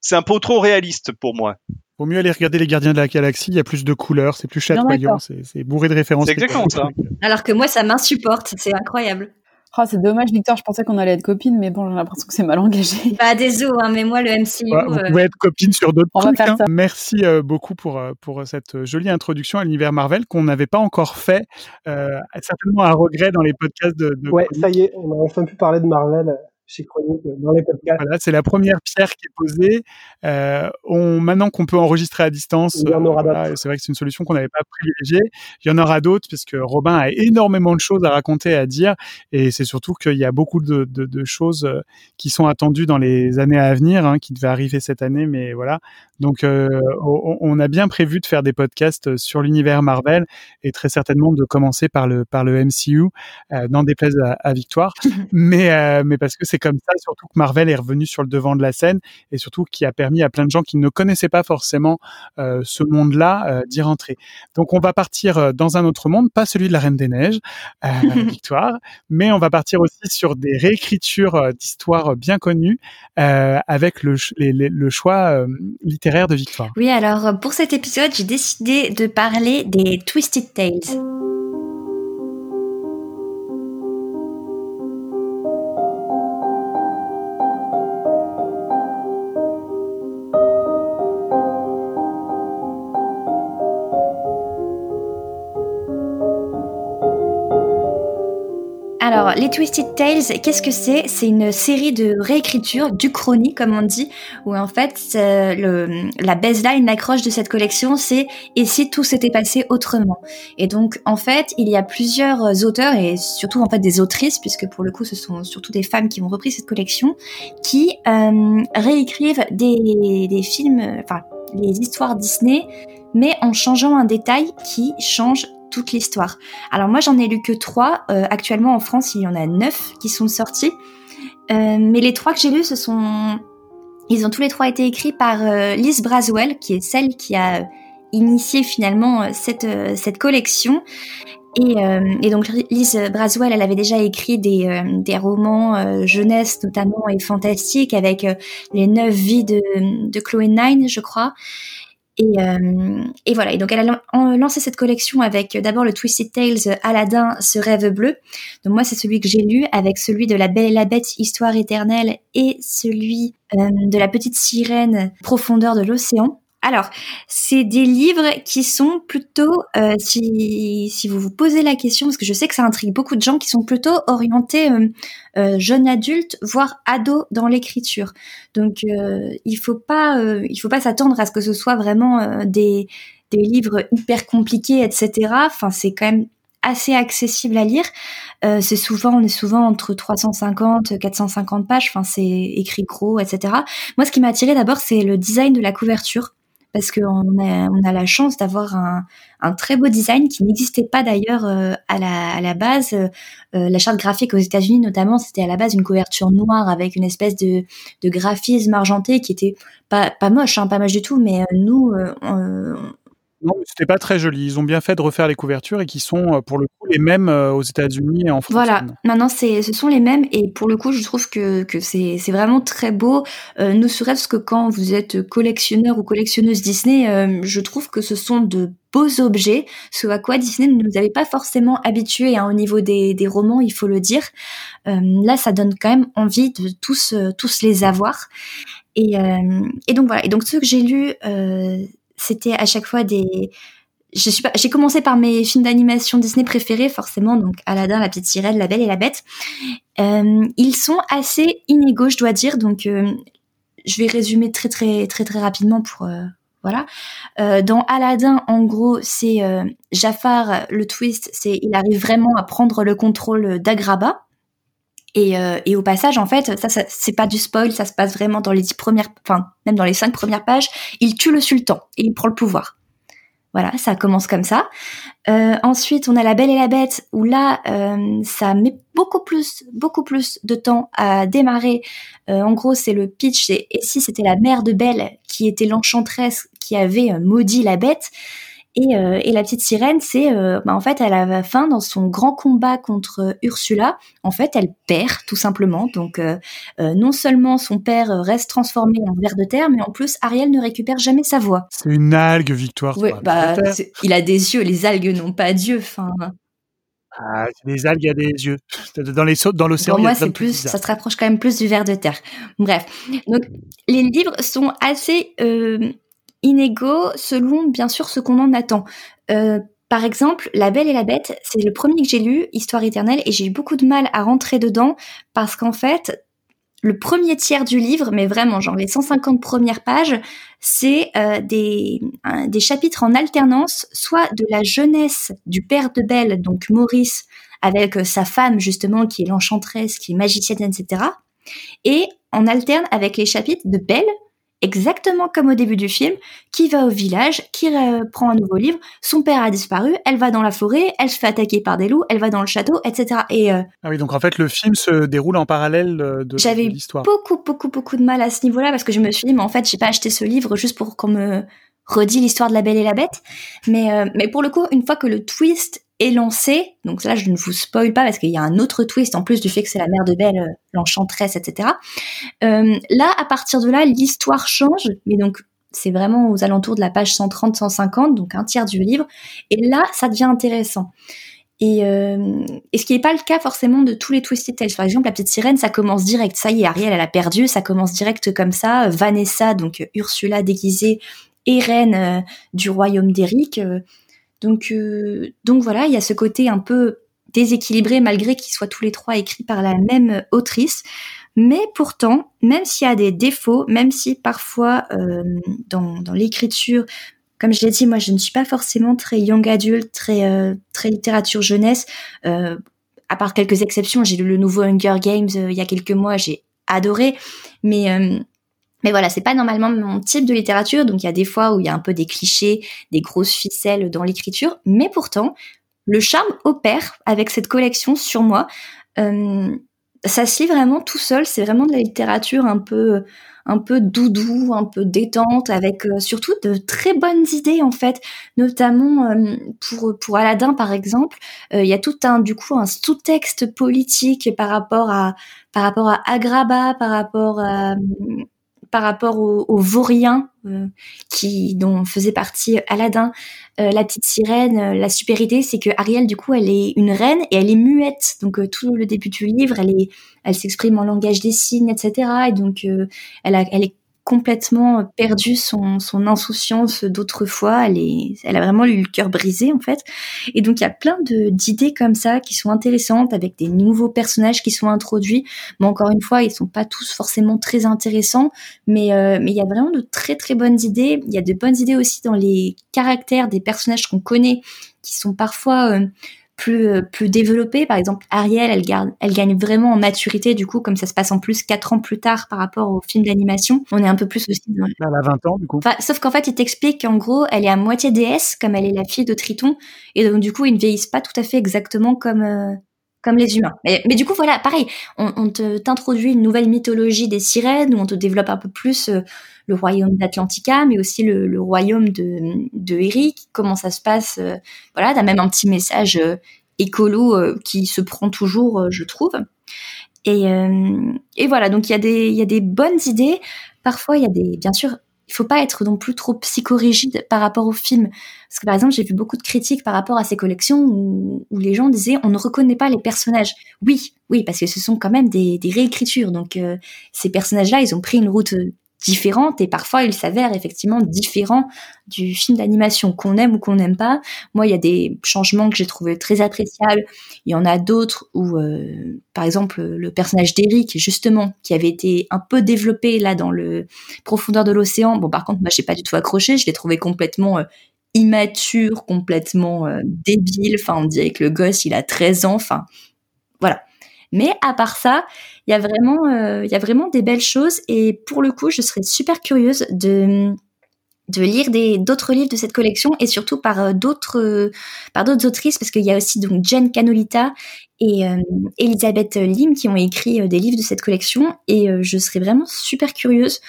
c'est un peu trop réaliste pour moi. Vaut mieux aller regarder les Gardiens de la Galaxie, il y a plus de couleurs, c'est plus chatoyant, c'est bourré de références. C'est exactement ça. Alors que moi ça m'insupporte, c'est incroyable. Oh, c'est dommage, Victor. Je pensais qu'on allait être copines, mais bon, j'ai l'impression que c'est mal engagé. Bah, désolé, hein, mais moi, le MCU. Ouais, vous euh... pouvez être copines sur d'autres trucs. Hein. Merci euh, beaucoup pour, euh, pour cette jolie introduction à l'univers Marvel qu'on n'avait pas encore fait. Euh, certainement un regret dans les podcasts de. de ouais, ça y est, on a enfin pu parler de Marvel. Chez Chronique dans les podcasts. Voilà, c'est la première pierre qui est posée. Euh, on, maintenant qu'on peut enregistrer à distance, Il y en aura voilà, c'est vrai que c'est une solution qu'on n'avait pas privilégiée. Il y en aura d'autres puisque Robin a énormément de choses à raconter, à dire, et c'est surtout qu'il y a beaucoup de, de, de, choses euh, qui sont attendues dans les années à venir, hein, qui devaient arriver cette année, mais voilà. Donc, euh, on, on, a bien prévu de faire des podcasts sur l'univers Marvel et très certainement de commencer par le par le MCU, euh, n'en déplaise à, à Victoire, mais euh, mais parce que c'est comme ça, surtout que Marvel est revenu sur le devant de la scène et surtout qui a permis à plein de gens qui ne connaissaient pas forcément euh, ce monde-là euh, d'y rentrer. Donc on va partir euh, dans un autre monde, pas celui de la Reine des Neiges, Victoire, mais on va partir aussi sur des réécritures d'histoires bien connues avec le, les, les, le choix littéraire de Victoire. Oui, alors pour cet épisode, j'ai décidé de parler des Twisted Tales. Les Twisted Tales, qu'est-ce que c'est? C'est une série de réécriture du chrony, comme on dit, où en fait, le, la baseline, l'accroche de cette collection, c'est et si tout s'était passé autrement? Et donc, en fait, il y a plusieurs auteurs et surtout en fait des autrices, puisque pour le coup, ce sont surtout des femmes qui ont repris cette collection, qui euh, réécrivent des, des films, enfin, les histoires Disney, mais en changeant un détail qui change toute l'histoire. Alors moi j'en ai lu que trois. Euh, actuellement en France il y en a neuf qui sont sortis. Euh, mais les trois que j'ai lus ce sont... Ils ont tous les trois été écrits par euh, Liz Braswell qui est celle qui a initié finalement cette, cette collection. Et, et, donc Liz Braswell, elle avait déjà écrit des, des romans jeunesse notamment et fantastiques avec les neuf vies de, de Chloé Nine, je crois. Et, euh, et, voilà. Et donc elle a lancé cette collection avec d'abord le Twisted Tales Aladdin, ce rêve bleu. Donc moi c'est celui que j'ai lu avec celui de la Belle et la Bête, Histoire éternelle et celui euh, de la petite sirène, Profondeur de l'océan. Alors, c'est des livres qui sont plutôt, euh, si, si vous vous posez la question, parce que je sais que ça intrigue beaucoup de gens, qui sont plutôt orientés euh, euh, jeunes adultes, voire ados dans l'écriture. Donc, euh, il faut pas, euh, il faut pas s'attendre à ce que ce soit vraiment des, des livres hyper compliqués, etc. Enfin, c'est quand même assez accessible à lire. Euh, c'est souvent, on est souvent entre 350, 450 pages. Enfin, c'est écrit gros, etc. Moi, ce qui m'a attiré d'abord, c'est le design de la couverture parce qu'on a, on a la chance d'avoir un, un, très beau design qui n'existait pas d'ailleurs euh, à, la, à la base. Euh, la charte graphique aux États-Unis notamment, c'était à la base une couverture noire avec une espèce de, de graphisme argenté qui était pas, pas moche, hein, pas moche du tout, mais nous, on, non, c'était pas très joli. Ils ont bien fait de refaire les couvertures et qui sont pour le coup les mêmes aux États-Unis et en France. Voilà. Maintenant, c'est, ce sont les mêmes et pour le coup, je trouve que, que c'est, c'est vraiment très beau. Euh, ne serait-ce que quand vous êtes collectionneur ou collectionneuse Disney, euh, je trouve que ce sont de beaux objets, ce à quoi Disney ne nous avait pas forcément habitués hein, au niveau des, des romans, il faut le dire. Euh, là, ça donne quand même envie de tous, tous les avoir. Et, et donc voilà. Et donc ceux que j'ai lus c'était à chaque fois des j'ai commencé par mes films d'animation Disney préférés forcément donc Aladdin la petite sirène la belle et la bête. Euh, ils sont assez inégaux je dois dire donc euh, je vais résumer très très très très rapidement pour euh, voilà. Dans Aladdin en gros c'est Jafar le twist c'est il arrive vraiment à prendre le contrôle d'Agraba et, euh, et, au passage, en fait, ça, c'est pas du spoil, ça se passe vraiment dans les dix premières, enfin même dans les cinq premières pages. Il tue le sultan et il prend le pouvoir. Voilà, ça commence comme ça. Euh, ensuite, on a La Belle et la Bête où là, euh, ça met beaucoup plus, beaucoup plus de temps à démarrer. Euh, en gros, c'est le pitch. Et, si c'était la mère de Belle qui était l'enchanteresse qui avait maudit la bête. Et, euh, et, la petite sirène, c'est euh, bah en fait, elle a la fin dans son grand combat contre Ursula. En fait, elle perd tout simplement. Donc, euh, non seulement son père reste transformé en ver de terre, mais en plus, Ariel ne récupère jamais sa voix. C'est une algue, Victoire. Oui, bah, il a des yeux. Les algues n'ont pas d'yeux. Enfin. Ah, les algues, il y a des yeux. Dans les dans l'océan, Pour moi, c'est plus, ça se rapproche quand même plus du ver de terre. Bref, donc les livres sont assez inégaux selon bien sûr ce qu'on en attend. Euh, par exemple, La Belle et la Bête, c'est le premier que j'ai lu, Histoire éternelle, et j'ai eu beaucoup de mal à rentrer dedans parce qu'en fait, le premier tiers du livre, mais vraiment, genre les 150 premières pages, c'est euh, des, des chapitres en alternance, soit de la jeunesse du père de Belle, donc Maurice, avec euh, sa femme justement, qui est l'enchanteresse, qui est magicienne, etc. Et on alterne avec les chapitres de Belle, exactement comme au début du film, qui va au village, qui prend un nouveau livre, son père a disparu, elle va dans la forêt, elle se fait attaquer par des loups, elle va dans le château, etc. Et euh, ah oui, donc en fait le film se déroule en parallèle de, j'avais l'histoire. beaucoup, beaucoup, beaucoup de mal à ce niveau-là parce que je me suis dit, mais en fait, j'ai pas acheté ce livre juste pour qu'on me redit l'histoire de la Belle et la Bête. Mais, euh, mais pour le coup, une fois que le twist est lancé, donc là je ne vous spoil pas parce qu'il y a un autre twist en plus du fait que c'est la mère de Belle, euh, l'enchanteresse, etc. Euh, là, à partir de là, l'histoire change, mais donc c'est vraiment aux alentours de la page 130-150, donc un tiers du livre, et là ça devient intéressant. Et, euh, et ce qui n'est pas le cas forcément de tous les Twisted Tales. Par exemple, la petite sirène, ça commence direct. Ça y est, Ariel, elle a perdu. Ça commence direct comme ça. Vanessa, donc Ursula déguisée, et reine du royaume d'Eric. Donc, euh, donc voilà, il y a ce côté un peu déséquilibré malgré qu'ils soient tous les trois écrits par la même autrice. Mais pourtant, même s'il y a des défauts, même si parfois euh, dans, dans l'écriture, comme je l'ai dit, moi je ne suis pas forcément très young adulte, très euh, très littérature jeunesse. À part quelques exceptions, j'ai lu le nouveau Hunger Games il y a quelques mois, j'ai adoré. Mais mais voilà, c'est pas normalement mon type de littérature, donc il y a des fois où il y a un peu des clichés, des grosses ficelles dans l'écriture, mais pourtant, le charme opère avec cette collection sur moi. Euh, ça se lit vraiment tout seul, c'est vraiment de la littérature un peu un peu doudou, un peu détente, avec euh, surtout de très bonnes idées en fait, notamment euh, pour pour Aladdin par exemple, il y a tout un du coup un sous-texte politique par rapport à par rapport à Agraba, par rapport à par rapport aux, vauriens euh, qui dont faisait partie Aladdin, euh, la petite sirène. Euh, la super idée, c'est que Ariel, du coup, elle est une reine et elle est muette. Donc tout le début du livre, elle est, elle s'exprime en langage des signes, etc. Et donc elle, elle est complètement perdu son, insouciance d'autrefois. Elle, a vraiment eu le cœur brisé en fait. Et donc il y a plein d'idées comme ça qui sont intéressantes avec des nouveaux personnages qui sont introduits. Mais encore une fois, ils sont pas tous forcément très intéressants, mais euh, mais il y a vraiment de très très bonnes idées. Il y a de bonnes idées aussi dans les caractères des personnages qu'on connaît qui sont parfois euh, plus euh, plus développée. Par exemple, Ariel, elle, garde, elle gagne vraiment en maturité du coup, comme ça se passe en plus quatre ans plus tard par rapport au film d'animation. On est un peu plus aussi dans. Elle a 20 ans du coup. Enfin, sauf qu'en fait, il t'explique qu'en gros, elle est à moitié déesse, comme elle est la fille de Triton, et donc du coup, ils ne vieillissent pas tout à fait exactement comme euh, comme les humains. Mais, mais, du coup, voilà, pareil, on, on t'introduit une nouvelle mythologie des sirènes, où on te développe un peu plus euh, le royaume d'Atlantica, mais aussi le, royaume de, de Eric, comment ça se passe. Euh, voilà, t'as même un petit message euh, écolo euh, qui se prend toujours, je trouve. Et, et voilà, donc il y, a des, y a des bonnes idées. Parfois, il y a des, bien sûr, il faut pas être non plus trop psychorigide par rapport au film. Parce que par exemple, j'ai vu beaucoup de critiques par rapport à ces collections où, les gens disaient on ne reconnaît pas les personnages. Oui, oui, parce que ce sont quand même des, réécritures. Donc euh, ces personnages-là, ils ont pris une route différente et parfois ils s'avèrent effectivement différents du film d'animation qu'on aime ou qu'on n'aime pas. Moi, il y a des changements que j'ai trouvé très appréciables. Il y en a d'autres où, euh, par exemple, le personnage d'Eric, justement, qui avait été un peu développé là dans le profondeur de l'océan. Bon, par contre, moi, j'ai pas du tout accroché. Je l'ai trouvé complètement euh, immature, complètement euh, débile. Enfin, on dirait que le gosse, il a 13 ans. Enfin, voilà. Mais à part ça, il y a vraiment, euh, y a vraiment des belles choses. Et pour le coup, je serais super curieuse de lire d'autres livres de cette collection et surtout par euh, d'autres par d'autres autrices parce qu'il y a aussi donc Jen Canolita et euh, Elisabeth Lim qui ont écrit des livres de cette collection et je serais vraiment super curieuse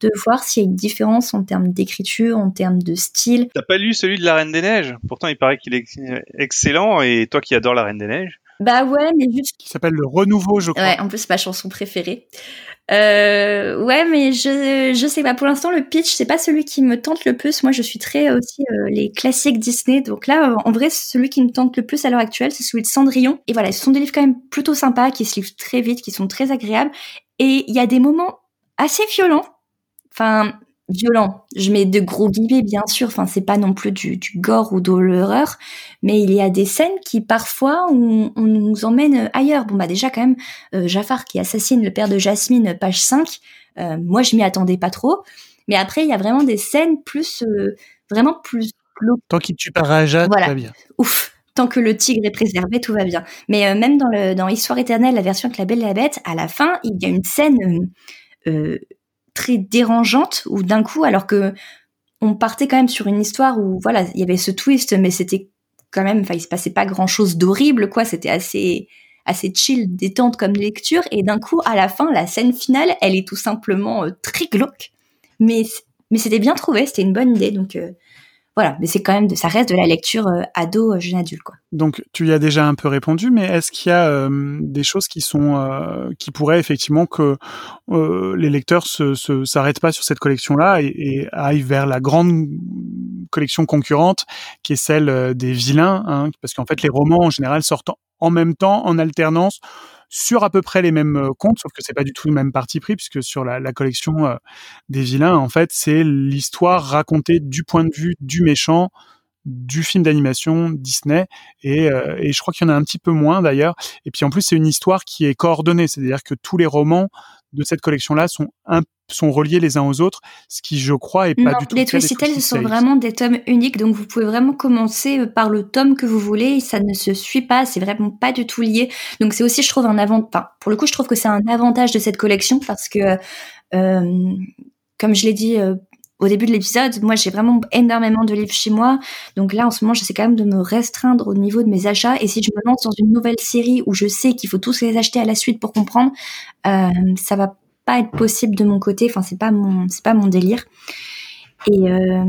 de voir s'il y a une différence en termes d'écriture, en termes de style. T'as pas lu celui de la Reine des Neiges? Pourtant, il paraît qu'il est excellent et toi qui adores la Reine des Neiges. Bah ouais, mais juste. Qui s'appelle Le Renouveau, je crois. Ouais, en plus, c'est ma chanson préférée. Euh, ouais, mais je, je sais pas. Pour l'instant, le pitch, c'est pas celui qui me tente le plus. Moi, je suis très aussi euh, les classiques Disney. Donc là, en vrai, celui qui me tente le plus à l'heure actuelle, c'est celui de Cendrillon. Et voilà, ce sont des livres quand même plutôt sympas, qui se livrent très vite, qui sont très agréables. Et il y a des moments assez violents. Enfin, violent. Je mets de gros guillemets, bien sûr. Enfin, c'est pas non plus du, du gore ou de l'horreur, mais il y a des scènes qui parfois on, on nous emmène ailleurs. Bon bah déjà quand même, euh, Jafar qui assassine le père de Jasmine, page 5. Euh, moi, je m'y attendais pas trop. Mais après, il y a vraiment des scènes plus, euh, vraiment plus. Tant qu'il tue pas Raja, Voilà. tout va bien. Ouf. Tant que le tigre est préservé, tout va bien. Mais euh, même dans le dans Histoire éternelle, la version avec la Belle et la Bête, à la fin, il y a une scène euh, euh, très dérangeante où d'un coup, alors que on partait quand même sur une histoire où voilà, il y avait ce twist, mais c'était quand même, enfin, il se passait pas grand chose d'horrible, quoi. C'était assez assez chill, détente comme lecture, et d'un coup, à la fin, la scène finale, elle est tout simplement euh, très glauque, mais mais c'était bien trouvé, c'était une bonne idée, donc euh, voilà. Mais c'est quand même, de, ça reste de la lecture euh, ado, euh, jeune adulte, quoi. Donc tu y as déjà un peu répondu, mais est-ce qu'il y a euh, des choses qui sont euh, qui pourraient effectivement que euh, les lecteurs se se- s'arrêtent pas sur cette collection-là et, et aillent vers la grande collection concurrente qui est celle des vilains, hein, parce qu'en fait les romans en général sortent en- en même temps, en alternance, sur à peu près les mêmes euh, contes, sauf que c'est pas du tout le même parti pris, puisque sur la, la collection euh, des vilains, en fait, c'est l'histoire racontée du point de vue du méchant du film d'animation Disney et, euh, et je crois qu'il y en a un petit peu moins d'ailleurs. Et puis en plus c'est une histoire qui est coordonnée c'est-à-dire que tous les romans de cette collection-là sont un, sont reliés les uns aux autres ce qui je crois est pas Non, du tout les Twisted Tales sont vraiment des tomes uniques, donc vous pouvez vraiment commencer euh, par le tome que vous voulez. Ça ne se suit pas, c'est vraiment pas du tout lié. Donc c'est aussi, je trouve, un avantage. Enfin, pour le coup, je trouve que c'est un avantage de cette collection parce que, euh, comme je l'ai dit euh, au début de l'épisode, moi j'ai vraiment énormément de livres chez moi. Donc là, en ce moment, j'essaie quand même de me restreindre au niveau de mes achats. Et si je me lance dans une nouvelle série où je sais qu'il faut tous les acheter à la suite pour comprendre, euh, ça va pas être possible de mon côté. Enfin, c'est pas mon, c'est pas mon délire. Et euh,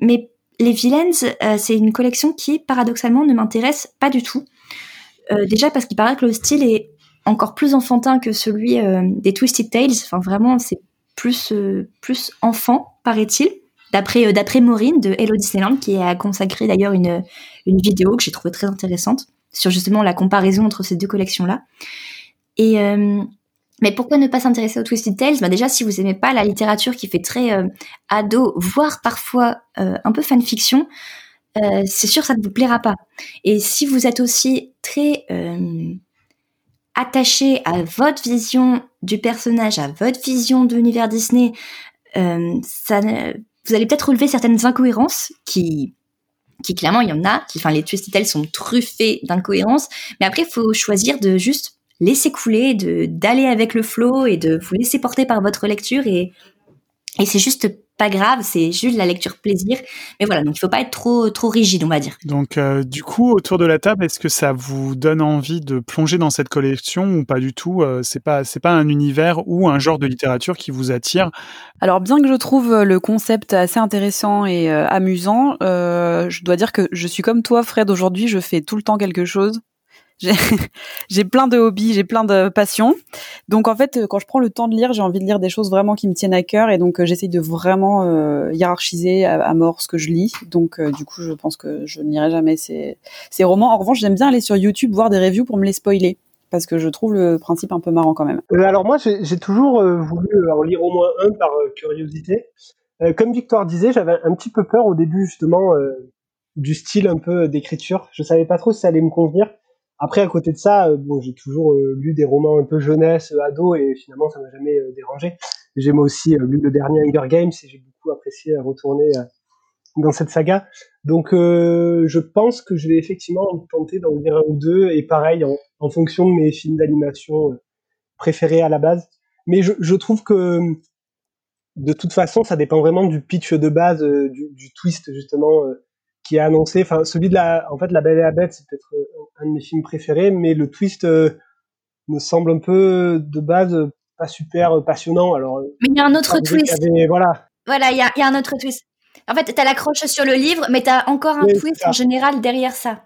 mais les Villains, euh, c'est une collection qui paradoxalement ne m'intéresse pas du tout. Euh, déjà parce qu'il paraît que le style est encore plus enfantin que celui des Twisted Tales. Enfin, vraiment, c'est plus plus enfant, paraît-il. D'après euh, d'après Maureen de Hello Disneyland, qui a consacré d'ailleurs une une vidéo que j'ai trouvée très intéressante sur justement la comparaison entre ces deux collections là. Et euh, mais pourquoi ne pas s'intéresser aux Twisted Tales? Bah Déjà, si vous aimez pas la littérature qui fait très euh, ado, voire parfois un peu fanfiction, c'est sûr ça ne vous plaira pas. Et si vous êtes aussi très attaché à votre vision du personnage, à votre vision de l'univers Disney, ça, ne- vous allez peut-être relever certaines incohérences qui qui clairement il y en a, qui, enfin les Tales sont truffés d'incohérences, mais après il faut choisir de juste laisser couler, de d'aller avec le flow et de vous laisser porter par votre lecture et et c'est juste pas grave, c'est juste la lecture plaisir. Mais voilà, donc il faut pas être trop trop rigide, on va dire. Donc, euh, du coup, autour de la table, est-ce que ça vous donne envie de plonger dans cette collection ou pas du tout euh, C'est pas, c'est pas un univers ou un genre de littérature qui vous attire? Alors bien que je trouve le concept assez intéressant et euh, amusant, euh, je dois dire que je suis comme toi, Fred. Aujourd'hui, je fais tout le temps quelque chose. J'ai plein de hobbies, j'ai plein de passions. Donc en fait, quand je prends le temps de lire, j'ai envie de lire des choses vraiment qui me tiennent à cœur et donc euh, j'essaye de vraiment euh, hiérarchiser à, mort ce que je lis. Donc euh, du coup, je pense que je ne lirai jamais ces, ces romans. En revanche, j'aime bien aller sur YouTube voir des reviews pour me les spoiler parce que je trouve le principe un peu marrant quand même. Euh, alors moi, j'ai toujours euh, voulu en lire au moins un par curiosité. Comme Victoire disait, j'avais un petit peu peur au début justement du style un peu d'écriture. Je savais pas trop si ça allait me convenir. Après, à côté de ça, euh, bon, j'ai toujours euh, lu des romans un peu jeunesse, euh, ado, et finalement, ça m'a jamais dérangé. J'ai moi aussi lu le dernier Hunger Games et j'ai beaucoup apprécié retourner dans cette saga. Donc, je pense que je vais effectivement tenter d'en lire un ou deux, et pareil, en, fonction de mes films d'animation préférés à la base. Mais je, trouve que de toute façon, ça dépend vraiment du pitch de base, du, twist justement qui est annoncé. Enfin, celui de la, en fait, La Belle et la Bête, c'est peut-être euh, un de mes films préférés, mais le twist euh, me semble un peu de base pas super euh, passionnant. Alors, Mais il y a un autre twist. avait- voilà. Voilà, il y a, y a un autre twist. En fait, t'as l'accroche sur le livre, mais t'as encore un Oui, twist en général derrière ça.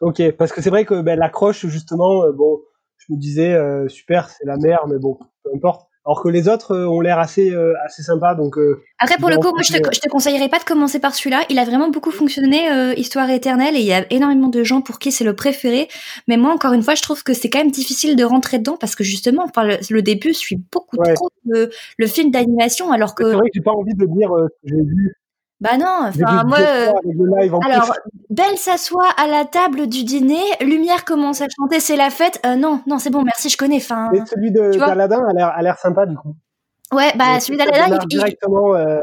Ok, parce que c'est vrai que ben, l'accroche justement, bon, je me disais euh, super, c'est la mer, mais bon, peu importe. Alors que les autres ont l'air assez assez sympas. Donc après pour le coup, moi je te, je te conseillerais pas de commencer par celui-là. Il a vraiment beaucoup fonctionné, Histoire éternelle, et il y a énormément de gens pour qui c'est le préféré. Mais moi encore une fois, je trouve que c'est quand même difficile de rentrer dedans parce que justement, enfin le, le début suit beaucoup trop le, le film d'animation, alors que c'est vrai que j'ai pas envie de dire ce que j'ai vu bah non, enfin moi. alors, Belle s'assoit à la table du dîner, Lumière commence à chanter, c'est la fête. Euh, non, non, c'est bon, merci, je connais. Enfin. Mais celui d'Aladin a l'air, a l'air sympa du coup. Ouais, bah celui d'Aladin, il, directement. Euh...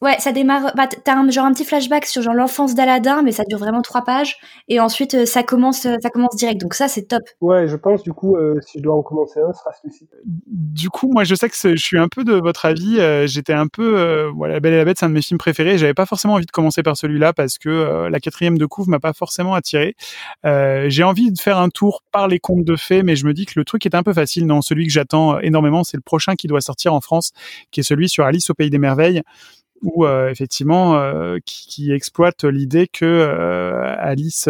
Ouais, ça démarre. Bah, t'as un, genre un petit flashback sur genre l'enfance d'Aladin, mais ça dure vraiment trois pages. Et ensuite, euh, ça commence, euh, ça commence direct. Donc ça, c'est top. Ouais, je pense du coup, euh, si je dois en commencer un, ce sera celui-ci. Du coup, moi, je sais que je suis un peu de votre avis. J'étais un peu, voilà, La Belle et la Bête, c'est un de mes films préférés. J'avais pas forcément envie de commencer par celui-là parce que la quatrième de couve m'a pas forcément attiré. J'ai envie de faire un tour par les contes de fées, mais je me dis que le truc est un peu facile. Non, celui que j'attends énormément, c'est le prochain qui doit sortir en France, qui est celui sur Alice au pays des merveilles ou euh, effectivement euh, qui, qui, exploite l'idée que euh, Alice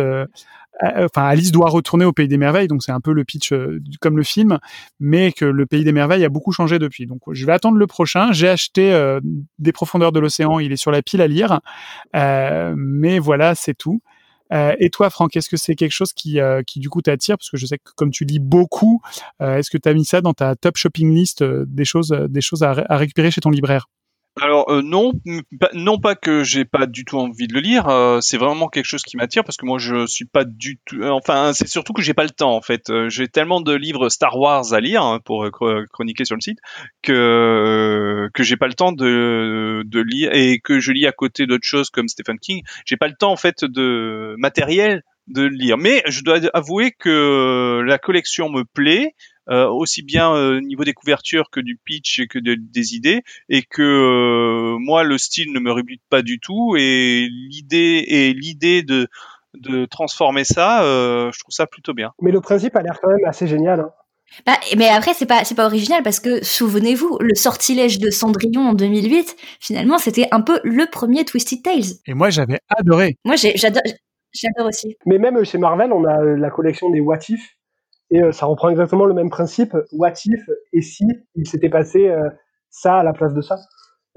enfin Alice doit retourner au pays des merveilles, donc c'est un peu le pitch comme le film, mais que le pays des merveilles a beaucoup changé depuis. Donc je vais attendre le prochain. J'ai acheté euh, des profondeurs de l'océan, il est sur la pile à lire, euh, mais voilà, c'est tout. Et toi, Franck, est-ce que c'est quelque chose qui, qui du coup t'attire? Parce que je sais que comme tu lis beaucoup, est-ce que tu as mis ça dans ta top shopping list des choses, des choses à récupérer chez ton libraire? Alors euh, non, non pas que j'ai pas du tout envie de le lire, euh, c'est vraiment quelque chose qui m'attire parce que moi je suis pas du tout, euh, enfin c'est surtout que j'ai pas le temps en fait. j'ai tellement de livres Star Wars à lire hein, pour chroniquer sur le site que que j'ai pas le temps de de lire et que je lis à côté d'autres choses comme Stephen King. J'ai pas le temps en fait de matériel de lire. Mais je dois avouer que la collection me plaît. Euh, aussi bien au niveau des couvertures que du pitch que des idées et que euh, moi le style ne me rebute pas du tout et l'idée et l'idée de de transformer ça euh, je trouve ça plutôt bien mais le principe a l'air quand même assez génial hein. Bah, mais après, c'est pas, c'est pas original parce que souvenez-vous, le sortilège de Cendrillon en 2008, finalement, c'était un peu le premier Twisted Tales. Et moi, j'avais adoré. Moi, j'adore, j'adore aussi. Mais même chez Marvel, on a la collection des What If, et euh, ça reprend exactement le même principe. What if et si il s'était passé euh, ça à la place de ça?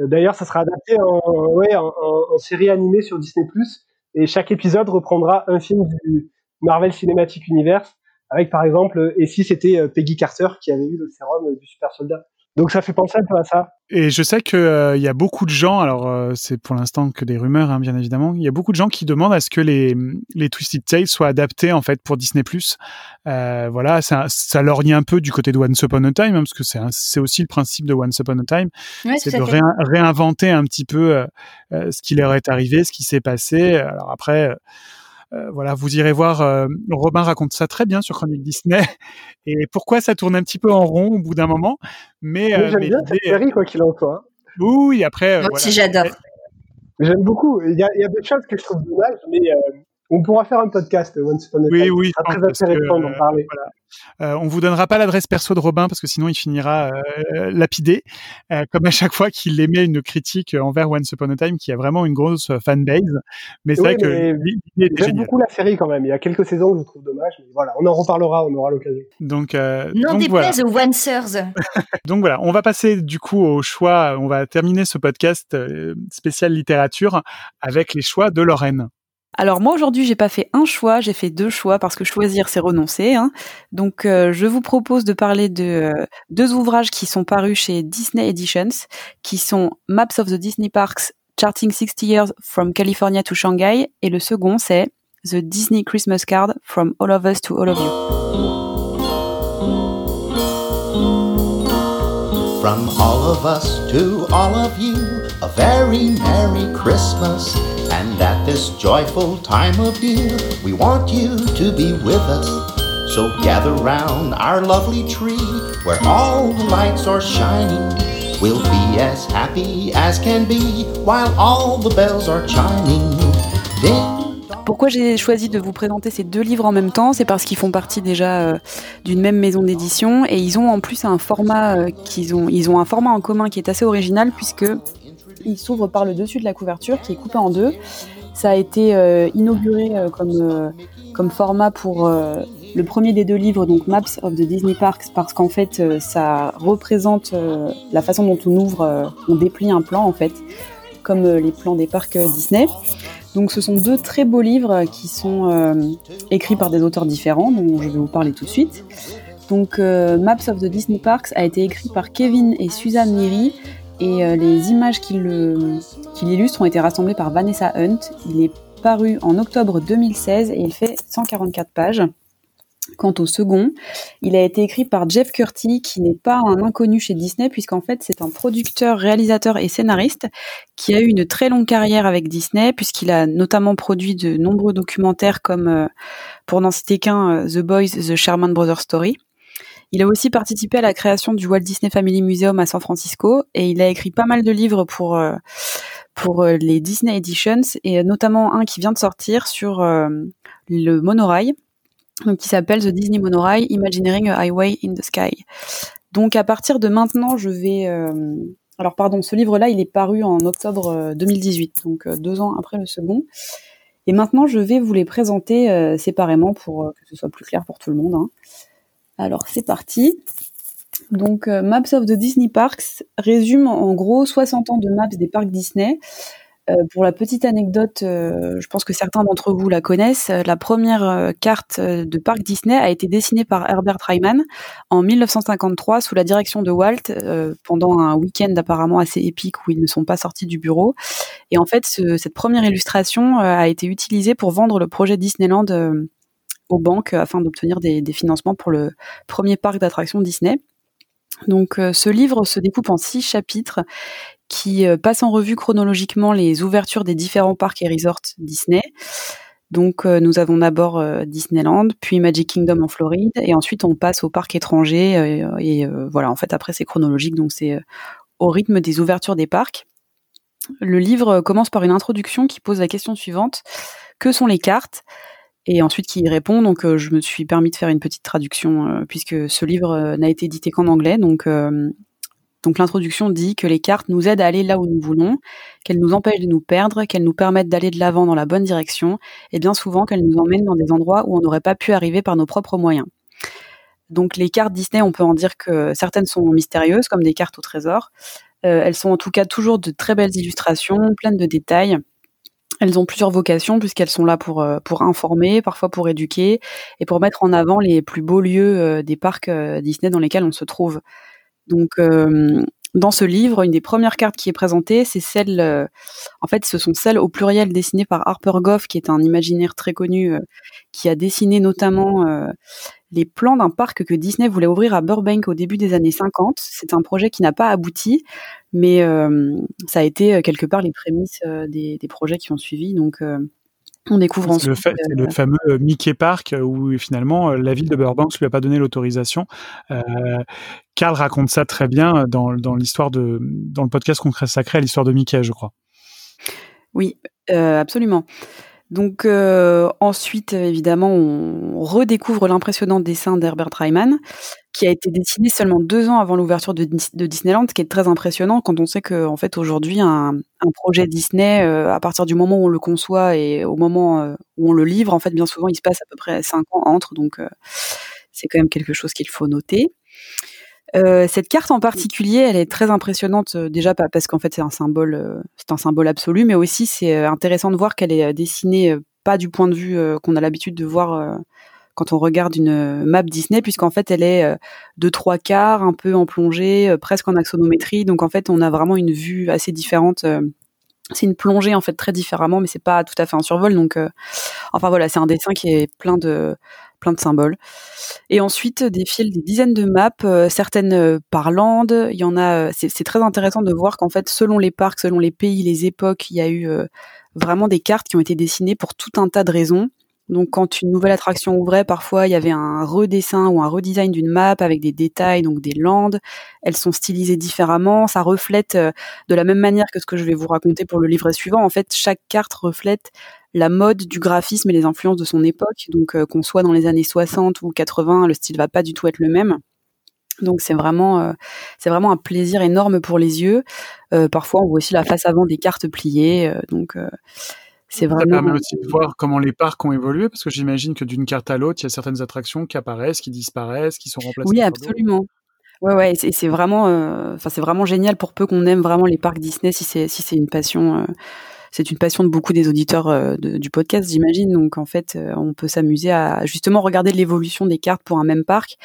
Euh, D'ailleurs, ça sera adapté en, série animée sur Disney+. Et chaque épisode reprendra un film du Marvel Cinematic Universe, avec par exemple, et si c'était Peggy Carter qui avait eu le sérum du super soldat? Donc ça fait penser un peu à ça. Et je sais que il euh, y a beaucoup de gens, alors euh, c'est pour l'instant que des rumeurs, hein, bien évidemment. Il y a beaucoup de gens qui demandent à ce que les les Twisted Tales soient adaptés en fait pour Disney+. Euh, voilà, ça, ça lorgne un peu du côté de Once Upon a Time, hein, parce que c'est c'est aussi le principe de Once Upon a Time, c'est de réinventer un petit peu euh, ce qui leur est arrivé, ce qui s'est passé. Alors après euh, voilà, vous irez voir. Euh, Robin raconte ça très bien sur Chronique Disney et pourquoi ça tourne un petit peu en rond au bout d'un moment. Mais, euh, j'aime bien cette série quoi qu'il en soit. Oui, après. Moi aussi, j'adore. J'aime beaucoup. Il y, a, il y a des choses que je trouve dommages, mais on pourra faire un podcast Once Upon a Oui, oui. très intéressant d'en parler. Euh, on vous donnera pas l'adresse perso de Robin parce que sinon il finira euh, lapidé, euh, comme à chaque fois qu'il émet une critique envers Once Upon a Time, qui a vraiment une grosse fanbase. Mais c'est vrai que j'aime beaucoup la série quand même. Il y a quelques saisons que je trouve dommage, mais voilà, on en reparlera, on aura l'occasion. Donc, euh, non déplaise aux Oncers. donc voilà, on va passer du coup au choix. On va terminer ce podcast spécial littérature avec les choix de Lorraine. Alors moi aujourd'hui j'ai pas fait un choix, j'ai fait deux choix parce que choisir c'est renoncer. Hein. Donc euh, je vous propose de parler de euh, deux ouvrages qui sont parus chez Disney Editions, qui sont Maps of the Disney Parks, Charting 60 Years from California to Shanghai, et le second c'est The Disney Christmas Card from All of Us to All of You. From all of us to all of you, a very Merry Christmas. And at this joyful time of year, we want you to be with us. So gather round our lovely tree where all the lights are shining. We'll be as happy as can be while all the bells are chiming. Pourquoi j'ai choisi de vous présenter ces deux livres en même temps? C'est parce qu'ils font partie déjà euh, d'une même maison d'édition et ils ont en plus un format euh, qu'ils ont ils ont un format en commun qui est assez original puisque il s'ouvre par le dessus de la couverture qui est coupé en deux. Ça a été euh, inauguré euh, comme, euh, comme format pour le premier des deux livres, donc Maps of the Disney Parks, parce qu'en fait, ça représente la façon dont on ouvre, on déplie un plan en fait, comme les plans des parcs Disney. Donc, ce sont deux très beaux livres qui sont écrits par des auteurs différents, dont je vais vous parler tout de suite. Donc, Maps of the Disney Parks a été écrit par Kevin et Suzanne Neary, et les images qui l'illustrent ont été rassemblées par Vanessa Hunt. Il est paru en octobre 2016 et il fait 144 pages. Quant au second, il a été écrit par Jeff Curti, qui n'est pas un inconnu chez Disney, puisqu'en fait c'est un producteur, réalisateur et scénariste qui a eu une très longue carrière avec Disney, puisqu'il a notamment produit de nombreux documentaires comme, euh, pour n'en citer qu'un, euh, The Boys, The Sherman Brothers Story. Il a aussi participé à la création du Walt Disney Family Museum à San Francisco et il a écrit pas mal de livres pour euh, pour les Disney Editions et notamment un qui vient de sortir sur le monorail donc qui s'appelle The Disney Monorail Imagineering a Highway in the Sky. Donc à partir de maintenant, je vais euh, alors pardon, ce livre-là, il est paru en octobre 2018, euh, donc euh, deux ans après le second. Et maintenant, je vais vous les présenter séparément pour que ce soit plus clair pour tout le monde. Hein. Alors c'est parti. Donc Maps of the Disney Parks résume en gros 60 ans de maps des parcs Disney euh, pour la petite anecdote, euh, je pense que certains d'entre vous la connaissent. Euh, la première carte de parc Disney a été dessinée par Herbert Ryman en 1953 sous la direction de Walt pendant un week-end apparemment assez épique où ils ne sont pas sortis du bureau. Et en fait, cette première illustration a été utilisée pour vendre le projet Disneyland aux banques afin d'obtenir des, financements pour le premier parc d'attractions Disney. Donc ce livre se découpe en six chapitres qui euh, passe en revue chronologiquement les ouvertures des différents parcs et resorts Disney. Donc euh, nous avons d'abord euh, Disneyland, puis Magic Kingdom en Floride, et ensuite on passe aux parcs étrangers. et voilà, en fait après c'est chronologique, donc c'est au rythme des ouvertures des parcs. Le livre commence par une introduction qui pose la question suivante que sont les cartes? Et ensuite qui y répond. Donc, je me suis permis de faire une petite traduction puisque ce livre n'a été édité qu'en anglais. Donc, donc l'introduction dit que les cartes nous aident à aller là où nous voulons, qu'elles nous empêchent de nous perdre, qu'elles nous permettent d'aller de l'avant dans la bonne direction, et bien souvent qu'elles nous emmènent dans des endroits où on n'aurait pas pu arriver par nos propres moyens. Donc les cartes Disney, on peut en dire que certaines sont mystérieuses, comme des cartes au trésor. Euh, elles sont en tout cas toujours de très belles illustrations, pleines de détails. Elles ont plusieurs vocations puisqu'elles sont là pour, euh, pour informer, parfois pour éduquer et pour mettre en avant les plus beaux lieux euh, des parcs Disney dans lesquels on se trouve. Donc euh, dans ce livre, une des premières cartes qui est présentée, c'est celle, euh, en fait, ce sont celles au pluriel dessinées par Harper Goff, qui est un imaginaire très connu, euh, qui a dessiné notamment les plans d'un parc que Disney voulait ouvrir à Burbank au début des années 50. C'est un projet qui n'a pas abouti, mais ça a été quelque part les prémices des, des, projets qui ont suivi. Donc on découvre ensuite. Le, le fameux euh, Mickey Park euh, où finalement euh, la ville de Burbank lui a pas donné l'autorisation. Euh, Carl raconte ça très bien dans, dans l'histoire de dans le podcast Concret Sacré à l'histoire de Mickey, je crois. Oui, euh, absolument. Donc euh, ensuite, évidemment, on redécouvre l'impressionnant dessin d'Herbert Ryman, qui a été dessiné seulement deux ans avant l'ouverture de, Disneyland, ce qui est très impressionnant quand on sait que fait aujourd'hui un, projet Disney, euh, à partir du moment où on le conçoit et au moment euh, où on le livre, en fait bien souvent il se passe à peu près cinq ans entre, donc c'est quand même quelque chose qu'il faut noter. Euh, cette carte en particulier, elle est très impressionnante euh, déjà parce qu'en fait c'est un symbole, euh, c'est un symbole absolu, mais aussi c'est intéressant de voir qu'elle est dessinée pas du point de vue qu'on a l'habitude de voir quand on regarde une map Disney, puisqu'en fait elle est de trois quarts, un peu en plongée, presque en axonométrie. Donc en fait on a vraiment une vue assez différente. c'est une plongée en fait très différemment, mais c'est pas tout à fait un survol. Donc enfin voilà, c'est un dessin qui est plein de plein de symboles. Et ensuite défilent des dizaines de maps, euh, certaines euh, par land. Il y en a. Euh, c'est très intéressant de voir qu'en fait, selon les parcs, selon les pays, les époques, il y a eu vraiment des cartes qui ont été dessinées pour tout un tas de raisons. Donc quand une nouvelle attraction ouvrait, parfois il y avait un redessin ou un redesign d'une map avec des détails, donc des landes. Elles sont stylisées différemment. Ça reflète de la même manière que ce que je vais vous raconter pour le livret suivant. En fait, chaque carte reflète la mode du graphisme et les influences de son époque. Donc euh, qu'on soit dans les années 60 ou 80, le style va pas du tout être le même. Donc c'est vraiment euh, vraiment un plaisir énorme pour les yeux. Euh, parfois on voit aussi la face avant des cartes pliées. donc c'est Ça vraiment. permet aussi de voir comment les parcs ont évolué, parce que j'imagine que d'une carte à l'autre, il y a certaines attractions qui apparaissent, qui disparaissent, qui sont remplacées Oui, absolument. Ouais, ouais, et c'est vraiment, euh, c'est vraiment génial pour peu qu'on aime vraiment les parcs Disney, si c'est si c'est une passion. euh, c'est une passion de beaucoup des auditeurs euh, de- du podcast, j'imagine. Donc en fait, euh, on peut s'amuser à justement regarder l'évolution des cartes pour un même parc.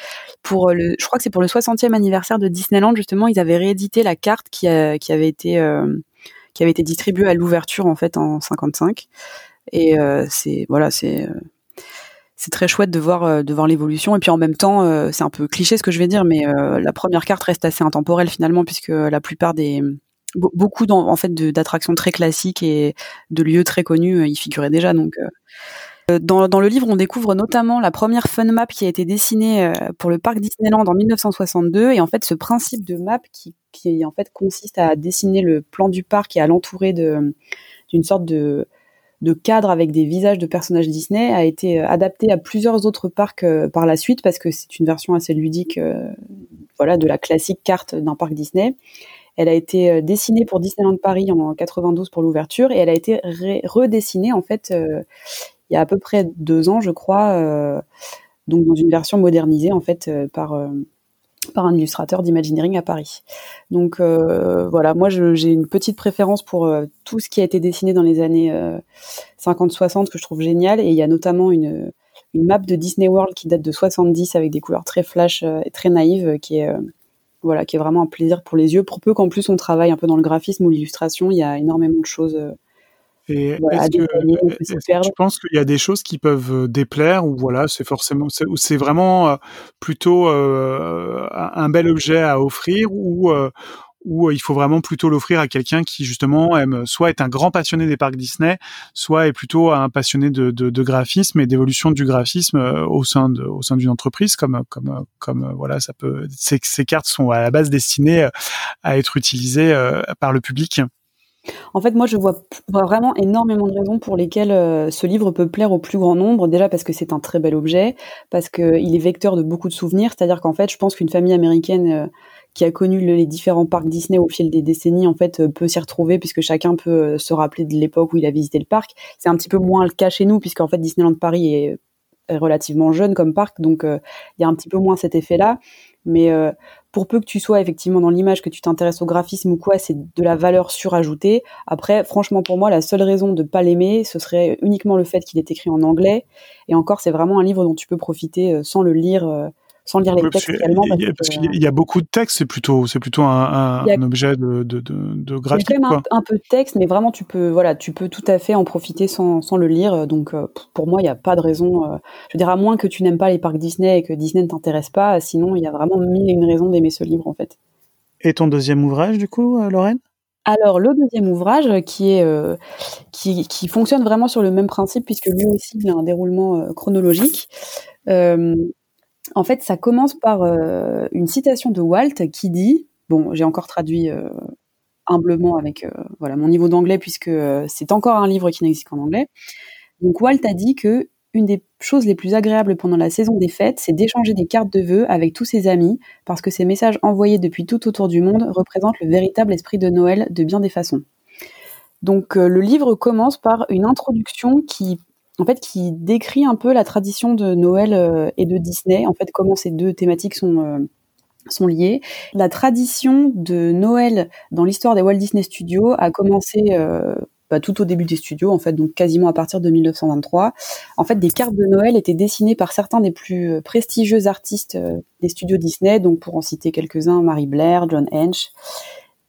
Pour euh, le, je crois que c'est pour le 60e anniversaire de Disneyland justement, ils avaient réédité la carte qui, a- qui avait été qui avait été distribuée à l'ouverture en fait en 55. Et euh, c'est voilà, c'est euh, c'est très chouette de voir euh, de voir l'évolution et puis en même temps c'est un peu cliché ce que je vais dire mais la première carte reste assez intemporelle finalement puisque la plupart des be- beaucoup d'en- en fait d'attractions très classiques et de lieux très connus y figuraient déjà donc dans, dans le livre, on découvre notamment la première fun map qui a été dessinée euh, pour le parc Disneyland en 1962. Et en fait, ce principe de map qui, en fait consiste à dessiner le plan du parc et à l'entourer d'une sorte de cadre avec des visages de personnages Disney a été euh, adapté à plusieurs autres parcs euh, par la suite parce que c'est une version assez ludique euh, voilà de la classique carte d'un parc Disney. Elle a été euh, dessinée pour Disneyland Paris en 92 pour l'ouverture et elle a été redessinée en fait euh, il y a à peu près deux ans, je crois, euh, donc dans une version modernisée en fait euh, par euh, par un illustrateur d'Imagineering à Paris. Donc voilà, moi j'ai une petite préférence pour tout ce qui a été dessiné dans les années euh, 50-60 que je trouve génial et il y a notamment une une map de Disney World qui date de 70 avec des couleurs très flash et très naïves qui est voilà qui est vraiment un plaisir pour les yeux pour peu qu'en plus on travaille un peu dans le graphisme ou l'illustration il y a énormément de choses Et voilà, à est-ce que, est-ce que tu penses qu'il y a des choses qui peuvent euh, déplaire ou voilà, c'est forcément, c'est, ou c'est vraiment euh, plutôt euh, un bel objet à offrir ou euh, ou euh, il faut vraiment plutôt l'offrir à quelqu'un qui justement aime soit est un grand passionné des parcs Disney, soit est plutôt un passionné de, de, de graphisme et d'évolution du graphisme euh, au sein de au sein d'une entreprise comme comme comme euh, voilà ça peut ces, ces cartes sont à la base destinées euh, à être utilisées euh, par le public. En fait, moi, je vois, vraiment énormément de raisons pour lesquelles euh, ce livre peut plaire au plus grand nombre. Déjà parce que c'est un très bel objet, parce qu'il est vecteur de beaucoup de souvenirs. C'est-à-dire qu'en fait, je pense qu'une famille américaine euh, qui a connu le- les différents parcs Disney au fil des décennies, en fait, euh, peut s'y retrouver puisque chacun peut se rappeler de l'époque où il a visité le parc. C'est un petit peu moins le cas chez nous, puisqu'en fait, Disneyland Paris est, relativement jeune comme parc, donc il y a un petit peu moins cet effet-là. Mais pour peu que tu sois effectivement dans l'image, que tu t'intéresses au graphisme ou quoi, c'est de la valeur surajoutée. Après, franchement, pour moi, la seule raison de pas l'aimer, ce serait uniquement le fait qu'il est écrit en anglais. Et encore, c'est vraiment un livre dont tu peux profiter euh, sans le lire, euh, sans lire les textes également. il y a- parce qu'il y a- il y a beaucoup de textes, c'est plutôt, c'est plutôt un, un, Il y a- un objet de, de, de, de Il y a graphique, quand même un, un peu de texte, mais vraiment tu peux, voilà, tu peux tout à fait en profiter sans, sans le lire. Donc euh, pour moi, il n'y a pas de raison. euh, je veux dire, à moins que tu n'aimes pas les parcs Disney et que Disney ne t'intéresse pas, sinon il y a vraiment mille et une raisons d'aimer ce livre en fait. Et ton deuxième ouvrage, du coup, euh, Lorraine? Alors le deuxième ouvrage euh, qui est euh, qui, qui fonctionne vraiment sur le même principe puisque lui aussi il a un déroulement euh, chronologique. Euh, en fait, ça commence par euh, une citation de Walt qui dit, bon, j'ai encore traduit euh, humblement avec euh, voilà mon niveau d'anglais puisque c'est encore un livre qui n'existe qu'en anglais. Donc Walt a dit que une des choses les plus agréables pendant la saison des fêtes, c'est d'échanger des cartes de vœux avec tous ses amis, parce que ces messages envoyés depuis tout autour du monde représentent le véritable esprit de Noël de bien des façons. Donc le livre commence par une introduction qui en fait qui décrit un peu la tradition de Noël euh, et de Disney, en fait comment ces deux thématiques sont euh, sont liées. La tradition de Noël dans l'histoire des Walt Disney Studios a commencé euh, bah, tout au début des studios, en fait, donc quasiment à partir de 1923. En fait, des cartes de Noël étaient dessinées par certains des plus prestigieux artistes des studios Disney, donc pour en citer quelques-uns, Mary Blair, John Hench.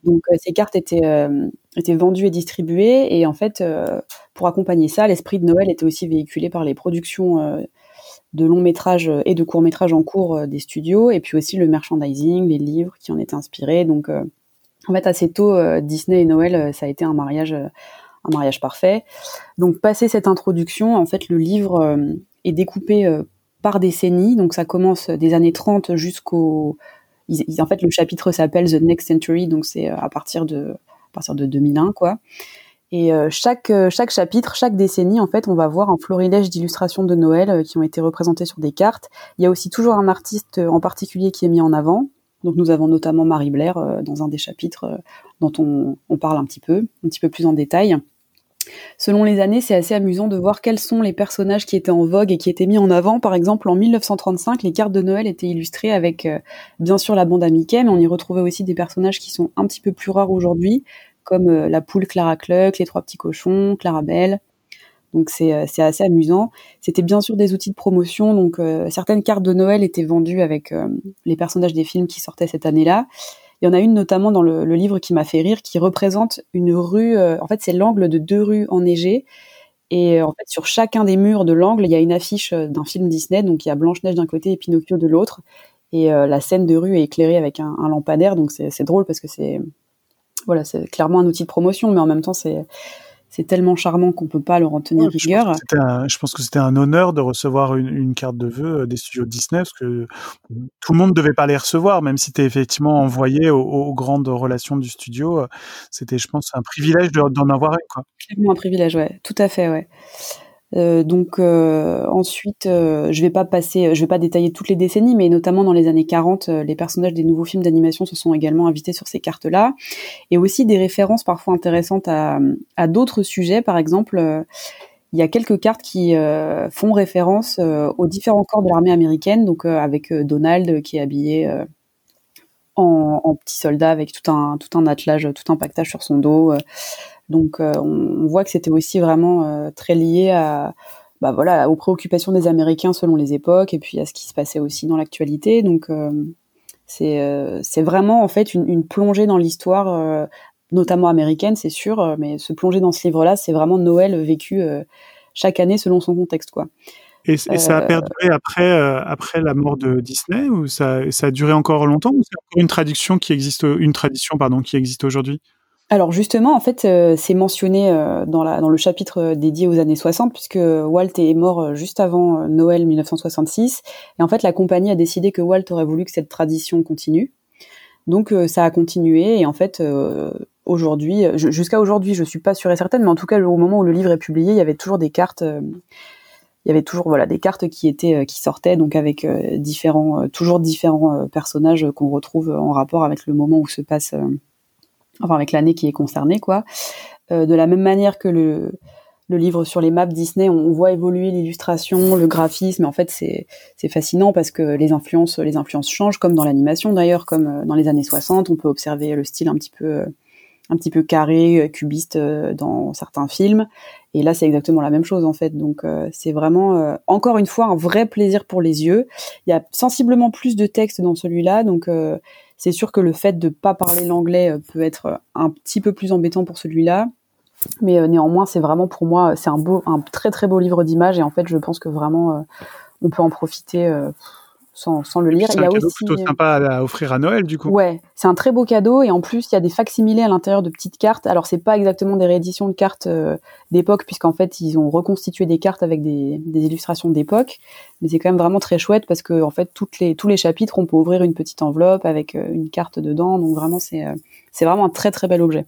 Donc ces cartes étaient, euh, étaient vendues et distribuées, et en fait, euh, pour accompagner ça, l'esprit de Noël était aussi véhiculé par les productions euh, de longs métrages et de courts métrages en cours euh, des studios, et puis aussi le merchandising, les livres qui en étaient inspirés. Donc euh, en fait, assez tôt, euh, Disney et Noël, euh, ça a été un mariage, euh, un mariage parfait. Donc, passé cette introduction, en fait, le livre euh, est découpé euh, par décennies. Donc, ça commence des années 30 jusqu'au. En fait, le chapitre s'appelle The Next Century, donc c'est euh, à partir de partir de 2001, quoi. Et euh, chaque euh, chaque chapitre, chaque décennie, en fait, on va voir un florilège d'illustrations de Noël euh, qui ont été représentées sur des cartes. Il y a aussi toujours un artiste en particulier qui est mis en avant. Donc nous avons notamment Marie Blair dans un des chapitres dont on, on parle un petit peu, un petit peu plus en détail. Selon les années, c'est assez amusant de voir quels sont les personnages qui étaient en vogue et qui étaient mis en avant. Par exemple, en 1935, les cartes de Noël étaient illustrées avec, euh, bien sûr, la bande à Mickey, mais on y retrouvait aussi des personnages qui sont un petit peu plus rares aujourd'hui, comme euh, la poule Clara Cluck, les trois petits cochons, Clarabelle. Donc euh, c'est assez amusant. C'était bien sûr des outils de promotion. Donc certaines cartes de Noël étaient vendues avec les personnages des films qui sortaient cette année-là. Il y en a une notamment dans le, livre qui m'a fait rire, qui représente une rue. Euh, en fait, c'est l'angle de deux rues enneigées. Et euh, en fait, sur chacun des murs de l'angle, il y a une affiche euh, d'un film Disney. Donc, il y a Blanche Neige d'un côté et Pinocchio de l'autre. Et la scène de rue est éclairée avec un, un lampadaire. Donc, c'est drôle parce que c'est voilà, c'est clairement un outil de promotion, mais en même temps, c'est c'est tellement charmant qu'on peut pas leur en tenir rigueur. Je pense que c'était un, honneur de recevoir une, carte de vœux euh, des studios Disney parce que tout le monde ne devait pas les recevoir, même si tu es effectivement envoyé aux, grandes relations du studio. Euh, c'était, je pense, un privilège d'en avoir une. Quoi. un privilège, ouais, tout à fait, ouais. Euh, donc euh, ensuite, euh, je vais pas passer, je vais pas détailler toutes les décennies, mais notamment dans les années 40, les personnages des nouveaux films d'animation se sont également invités sur ces cartes-là, et aussi des références parfois intéressantes à, d'autres sujets. Par exemple, il y a quelques cartes qui font référence aux différents corps de l'armée américaine, donc avec Donald qui est habillé en, en, petit soldat avec tout un tout un attelage, tout un pactage sur son dos. Donc euh, on, voit que c'était aussi vraiment euh, très lié à bah voilà aux préoccupations des Américains selon les époques et puis à ce qui se passait aussi dans l'actualité. Donc euh, c'est vraiment en fait une, plongée dans l'histoire notamment américaine, c'est sûr, mais se plonger dans ce livre-là, c'est vraiment Noël vécu chaque année selon son contexte, quoi. Et, ça a perduré après, après la mort de Disney ou ça, ça a duré encore longtemps ou c'est encore une traduction qui existe, une tradition pardon qui existe aujourd'hui? Alors justement, en fait, euh, c'est mentionné euh, dans, le chapitre euh, dédié aux années 60, puisque Walt est mort juste avant Noël 1966. Et en fait, la compagnie a décidé que Walt aurait voulu que cette tradition continue. Donc ça a continué. Et en fait, aujourd'hui, jusqu'à aujourd'hui, je suis pas sûre et certaine, mais en tout cas, au moment où le livre est publié, il y avait toujours des cartes. il y avait toujours voilà des cartes qui étaient qui sortaient donc avec différents toujours différents personnages qu'on retrouve en rapport avec le moment où se passe enfin avec l'année qui est concernée, quoi. Euh, de la même manière que le, le livre sur les maps Disney, on, voit évoluer l'illustration, le graphisme. En fait, c'est c'est fascinant parce que les influences les influences changent, comme dans l'animation d'ailleurs, comme euh, dans les années 60, on peut observer le style un petit peu un petit peu carré, cubiste euh, dans certains films. Et là, c'est exactement la même chose en fait. Donc, c'est vraiment encore une fois un vrai plaisir pour les yeux. Il y a sensiblement plus de texte dans celui-là, donc c'est sûr que le fait de pas parler l'anglais euh, peut être euh, un petit peu plus embêtant pour celui-là. Mais euh, néanmoins, c'est vraiment pour moi, c'est un très très beau livre d'images et en fait, je pense que vraiment, on peut en profiter sans, sans le lire. C'est un cadeau plutôt sympa à, offrir à Noël, du coup. Ouais, c'est un très beau cadeau et en plus, il y a des facsimilés à l'intérieur de petites cartes. Alors, c'est pas exactement des rééditions de cartes euh, d'époque, puisqu'en fait, ils ont reconstitué des cartes avec des, des illustrations d'époque, mais c'est quand même vraiment très chouette parce que en fait, toutes les, tous les chapitres, on peut ouvrir une petite enveloppe avec euh, une carte dedans. Donc vraiment, c'est euh, c'est vraiment un très très bel objet.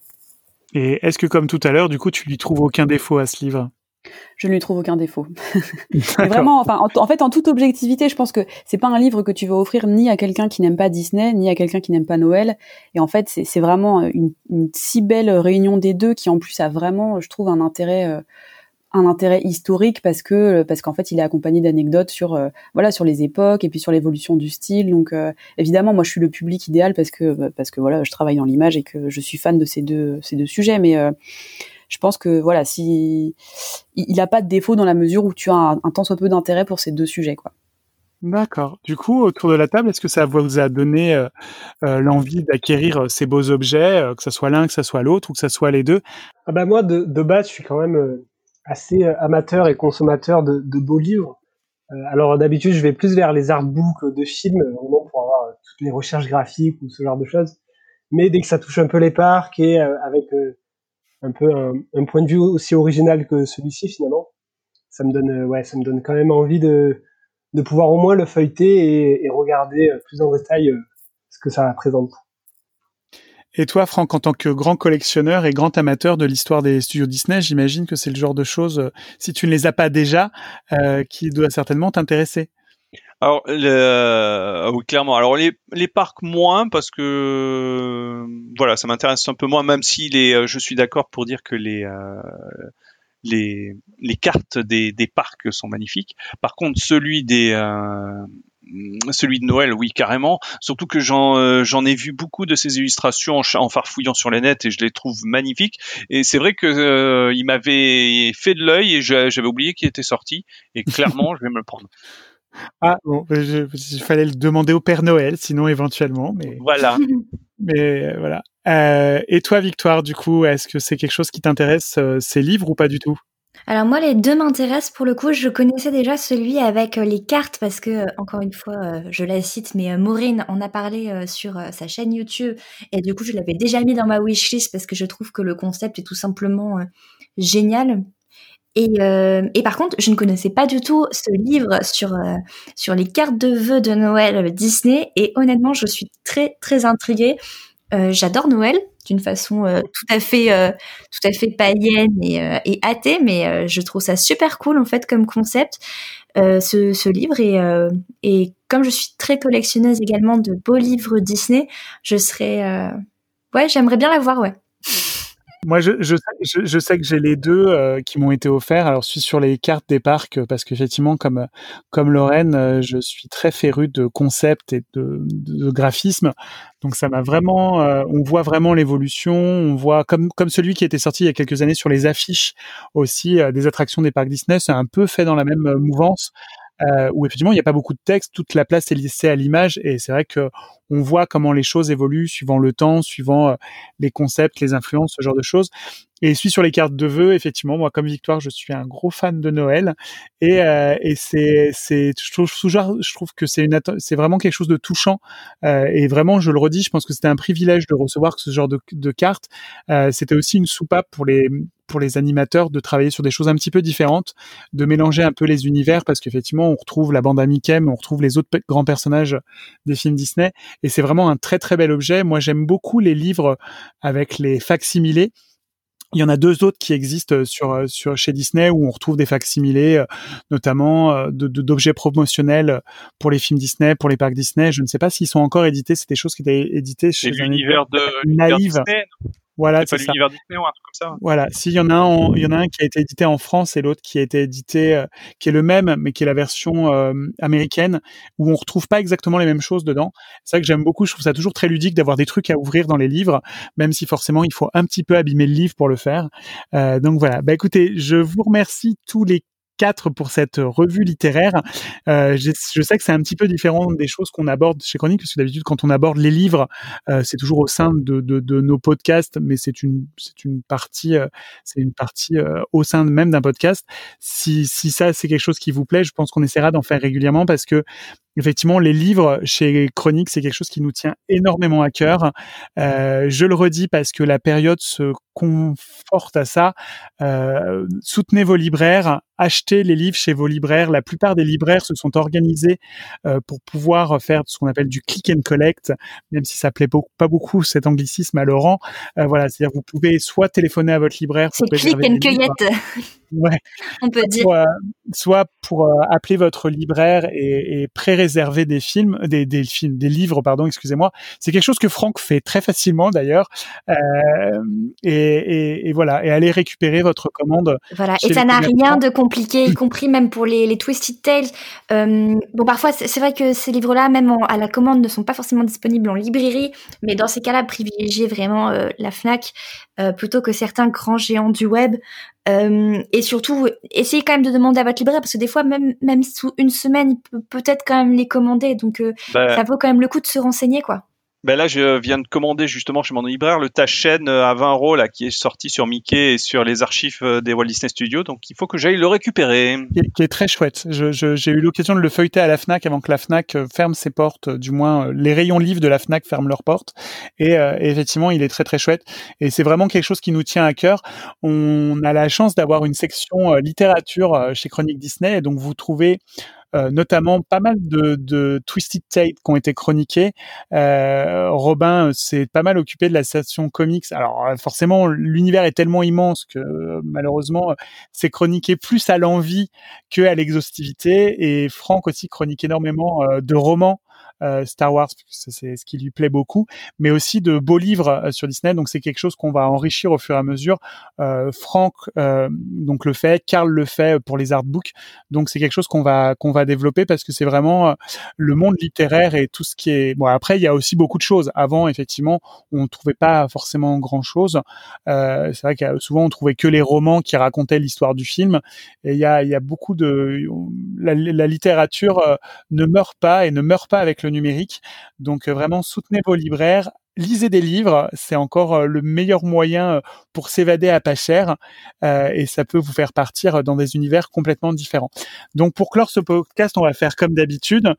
Et est-ce que, comme tout à l'heure, du coup, tu lui trouves aucun défaut à ce livre? Je ne lui trouve aucun défaut. vraiment, enfin, en, fait, en toute objectivité, je pense que c'est pas un livre que tu vas offrir ni à quelqu'un qui n'aime pas Disney, ni à quelqu'un qui n'aime pas Noël. Et en fait, c'est vraiment une, si belle réunion des deux qui, en plus, a vraiment, je trouve, un intérêt, euh, un intérêt historique parce que parce qu'en fait, il est accompagné d'anecdotes sur, euh, voilà, sur les époques et puis sur l'évolution du style. Donc, euh, évidemment, moi, je suis le public idéal parce que parce que voilà, je travaille dans l'image et que je suis fan de ces deux ces deux sujets, mais je pense que voilà, si il n'a pas de défaut dans la mesure où tu as un, temps soit peu d'intérêt pour ces deux sujets, quoi. D'accord. Du coup, autour de la table, est-ce que ça vous a donné euh, euh, l'envie d'acquérir euh, ces beaux objets, que ce soit l'un, que ce soit l'autre, ou que ce soit les deux? Ah bah moi, de, base, je suis quand même assez amateur et consommateur de, beaux livres. alors d'habitude, je vais plus vers les artbooks de films, vraiment pour avoir toutes les recherches graphiques ou ce genre de choses. Mais dès que ça touche un peu les parcs et avec un peu un, point de vue aussi original que celui-ci finalement. Ça me donne, euh, ouais, ça me donne quand même envie de, de pouvoir au moins le feuilleter et, regarder euh, plus en détail euh, ce que ça présente. Et toi, Franck, en tant que grand collectionneur et grand amateur de l'histoire des studios Disney, j'imagine que c'est le genre de choses, si tu ne les as pas déjà, qui doit certainement t'intéresser. Alors, le, oui, clairement. Alors les, les parcs moins parce que voilà, ça m'intéresse un peu moins, même si les, je suis d'accord pour dire que les les, les cartes des, des parcs sont magnifiques. Par contre, celui des euh, celui de Noël, oui, carrément. Surtout que j'en euh, j'en ai vu beaucoup de ces illustrations en, farfouillant sur les nets et je les trouve magnifiques. Et c'est vrai que euh, il m'avait fait de l'œil et j'avais oublié qu'il était sorti. Et clairement, je vais me le prendre. Ah bon, il fallait le demander au Père Noël, sinon éventuellement. Mais voilà. mais voilà. Euh, et toi, Victoire, du coup, est-ce que c'est quelque chose qui t'intéresse, euh, ces livres ou pas du tout? Alors moi, les deux m'intéressent pour le coup. Je connaissais déjà celui avec euh, les cartes parce que, encore une fois, je la cite, mais Maureen en a parlé sur sa chaîne YouTube et du coup, je l'avais déjà mis dans ma wishlist parce que je trouve que le concept est tout simplement génial. Et, et, par contre, je ne connaissais pas du tout ce livre sur sur les cartes de vœux de Noël Disney et honnêtement, je suis très très intriguée euh, j'adore Noël d'une façon euh, tout à fait euh, tout à fait païenne et, et athée, mais je trouve ça super cool en fait comme concept. Ce, ce, livre et, et comme je suis très collectionneuse également de beaux livres Disney, je serais ouais j'aimerais bien l'avoir ouais. Moi, je, je, je, sais que j'ai les deux euh, qui m'ont été offerts. Alors, je suis sur les cartes des parcs euh, parce qu'effectivement, comme comme Lorraine, euh, je suis très féru de concept et de, de graphisme. Donc, ça m'a vraiment. on voit vraiment l'évolution. On voit comme comme celui qui était sorti il y a quelques années sur les affiches aussi des attractions des parcs Disney. C'est un peu fait dans la même mouvance euh, où effectivement il n'y a pas beaucoup de texte, toute la place est laissée à l'image et c'est vrai que on voit comment les choses évoluent suivant le temps, suivant euh, les concepts, les influences, ce genre de choses. Et suis sur les cartes de vœux, effectivement, moi comme Victoire, je suis un gros fan de Noël et, euh, et c'est c'est je trouve je trouve que c'est une c'est vraiment quelque chose de touchant euh, et vraiment je le redis, je pense que c'était un privilège de recevoir ce genre de, de cartes. Euh, c'était aussi une soupape pour les pour les animateurs de travailler sur des choses un petit peu différentes, de mélanger un peu les univers parce qu'effectivement on retrouve la bande à Mickey, mais on retrouve les autres grands personnages des films Disney et c'est vraiment un très très bel objet. Moi j'aime beaucoup les livres avec les facsimilés. Il y en a deux autres qui existent sur, sur chez Disney où on retrouve des facsimilés, notamment d'objets promotionnels pour les films Disney, pour les parcs Disney. Je ne sais pas s'ils sont encore édités. C'est des choses qui étaient éditées chez l'univers de naïve. Disney, voilà, c'est ça. l'univers Disney ou un truc comme ça. Voilà, s'il y en a un, il y en a un qui a été édité en France et l'autre qui a été édité, euh, qui est le même, mais qui est la version euh, américaine, où on retrouve pas exactement les mêmes choses dedans. C'est ça que j'aime beaucoup. Je trouve ça toujours très ludique d'avoir des trucs à ouvrir dans les livres, même si forcément il faut un petit peu abîmer le livre pour le faire. Euh, donc voilà. Bah écoutez, je vous remercie tous les 4 pour cette revue littéraire. Euh, je, je, sais que c'est un petit peu différent des choses qu'on aborde chez Chronique, parce que d'habitude, quand on aborde les livres, euh, c'est toujours au sein de, de, de, nos podcasts, mais c'est une, c'est une partie, euh, c'est une partie euh, au sein même d'un podcast. Si, si ça, c'est quelque chose qui vous plaît, je pense qu'on essaiera d'en faire régulièrement parce que effectivement, les livres chez Chronique, c'est quelque chose qui nous tient énormément à cœur. Euh, je le redis parce que la période se conforte à ça. Euh, soutenez vos libraires, achetez les livres chez vos libraires. La plupart des libraires se sont organisés euh, pour pouvoir faire ce qu'on appelle du click and collect, même si ça plaît pas beaucoup cet anglicisme à Laurent. Euh, voilà, c'est-à-dire vous pouvez soit téléphoner à votre libraire. C'est click and cueillette. Ouais. On peut dire. Soit, pour euh, appeler votre libraire et, et pré-réserver des films, des, des films, des livres, pardon, excusez-moi. C'est quelque chose que Franck fait très facilement d'ailleurs. Euh, et, et, et, voilà, et aller récupérer votre commande. Voilà, et ça n'a rien de compliqué, y compris même pour les, les Twisted Tales. Euh, bon, parfois, c'est vrai que ces livres-là, même à la commande, ne sont pas forcément disponibles en librairie, mais dans ces cas-là, privilégiez vraiment la Fnac plutôt que certains grands géants du web. Et surtout, essayez quand même de demander à votre libraire parce que des fois, même même sous une semaine, il peut peut-être quand même les commander. Donc, euh, bah, ça vaut quand même le coup de se renseigner, quoi. Ben là, je viens de commander justement chez mon libraire le Taschen euh, à 20 euros là, qui est sorti sur Mickey et sur les archives euh, des Walt Disney Studios. Donc, il faut que j'aille le récupérer. Qui est, très chouette. J'ai eu l'occasion de le feuilleter à la Fnac avant que la Fnac euh, ferme ses portes. Du moins, les rayons livres de la Fnac ferment leurs portes. Et, et effectivement, il est très très chouette. Et c'est vraiment quelque chose qui nous tient à cœur. On a la chance d'avoir une section littérature chez Chronique Disney. Et donc, vous trouvez euh, notamment pas mal de, de Twisted Tate qui ont été chroniqués. Euh, Robin s'est pas mal occupé de la station comics. Alors forcément, l'univers est tellement immense que malheureusement, c'est chroniqué plus à l'envie que à l'exhaustivité. Et Franck aussi chronique énormément de romans euh, Star Wars, c'est ce qui lui plaît beaucoup, mais aussi de beaux livres euh, sur Disney. Donc c'est quelque chose qu'on va enrichir au fur et à mesure. Euh, Franck donc le fait, Karl le fait pour les artbooks. Donc c'est quelque chose qu'on va qu'on va développer parce que c'est vraiment le monde littéraire et tout ce qui est. Bon après il y a aussi beaucoup de choses. Avant effectivement on ne trouvait pas forcément grand chose. c'est vrai que souvent on trouvait que les romans qui racontaient l'histoire du film. Et il y a il y a beaucoup de la, la littérature ne meurt pas et ne meurt pas avec le numérique. Donc euh, vraiment soutenez vos libraires, lisez des livres, c'est encore euh, le meilleur moyen euh, pour s'évader à pas cher et ça peut vous faire partir dans des univers complètement différents. Donc pour clore ce podcast, on va faire comme d'habitude.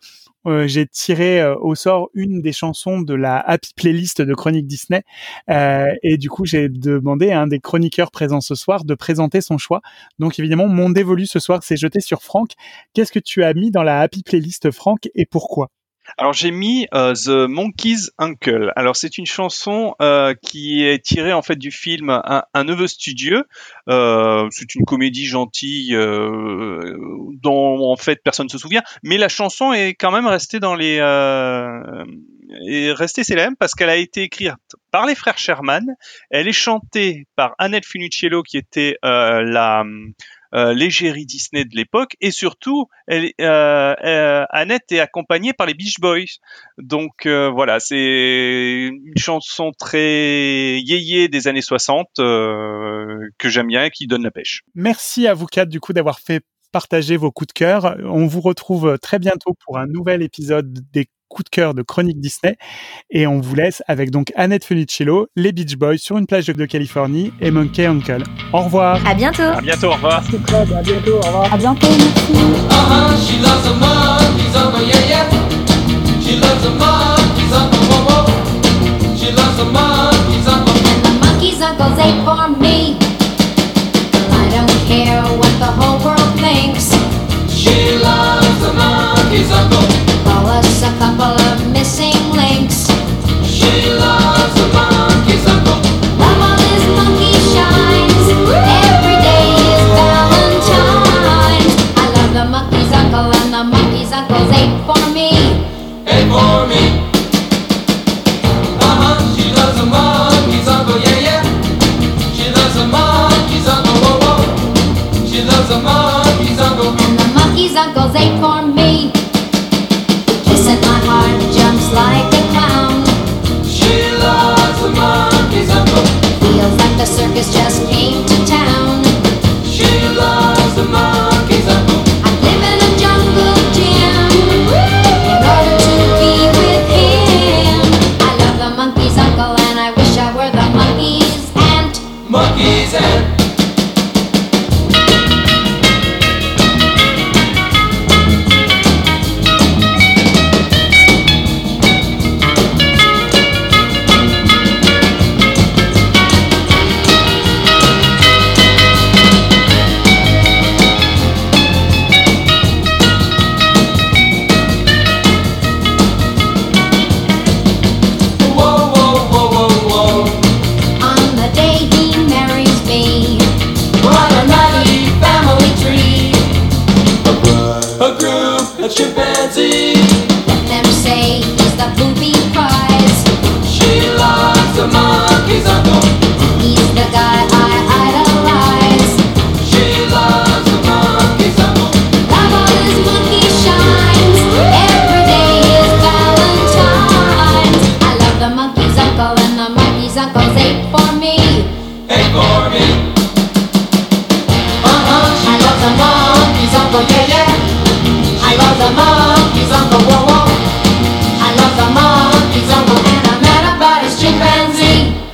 J'ai tiré au sort une des chansons de la happy playlist de Chronique Disney et du coup j'ai demandé à un des chroniqueurs présents ce soir de présenter son choix. Donc évidemment mon dévolu ce soir s'est jeté sur Franck. Qu'est-ce que tu as mis dans la happy playlist Franck et pourquoi? Alors j'ai mis euh, The Monkey's Uncle. Alors c'est une chanson euh, qui est tirée en fait du film Un, neveu studieux. Euh, c'est une comédie gentille dont en fait personne ne se souvient, mais la chanson est quand même restée dans les est restée célèbre parce qu'elle a été écrite par les frères Sherman. Elle est chantée par Annette Funicello qui était la euh, l'égérie Disney de l'époque et surtout euh, euh, Annette est accompagnée par les Beach Boys donc euh, voilà c'est une chanson très yéyé des années 60 que j'aime bien et qui donne la pêche merci à vous quatre du coup d'avoir fait partager vos coups de cœur. On vous retrouve très bientôt pour un nouvel épisode des coup de cœur de Chronique Disney. Et on vous laisse avec donc Annette Funicello, les Beach Boys sur une plage de Californie et Monkey Uncle. Au revoir. À bientôt. À bientôt. Au revoir. à bientôt. Au revoir. À bientôt. a couple of missing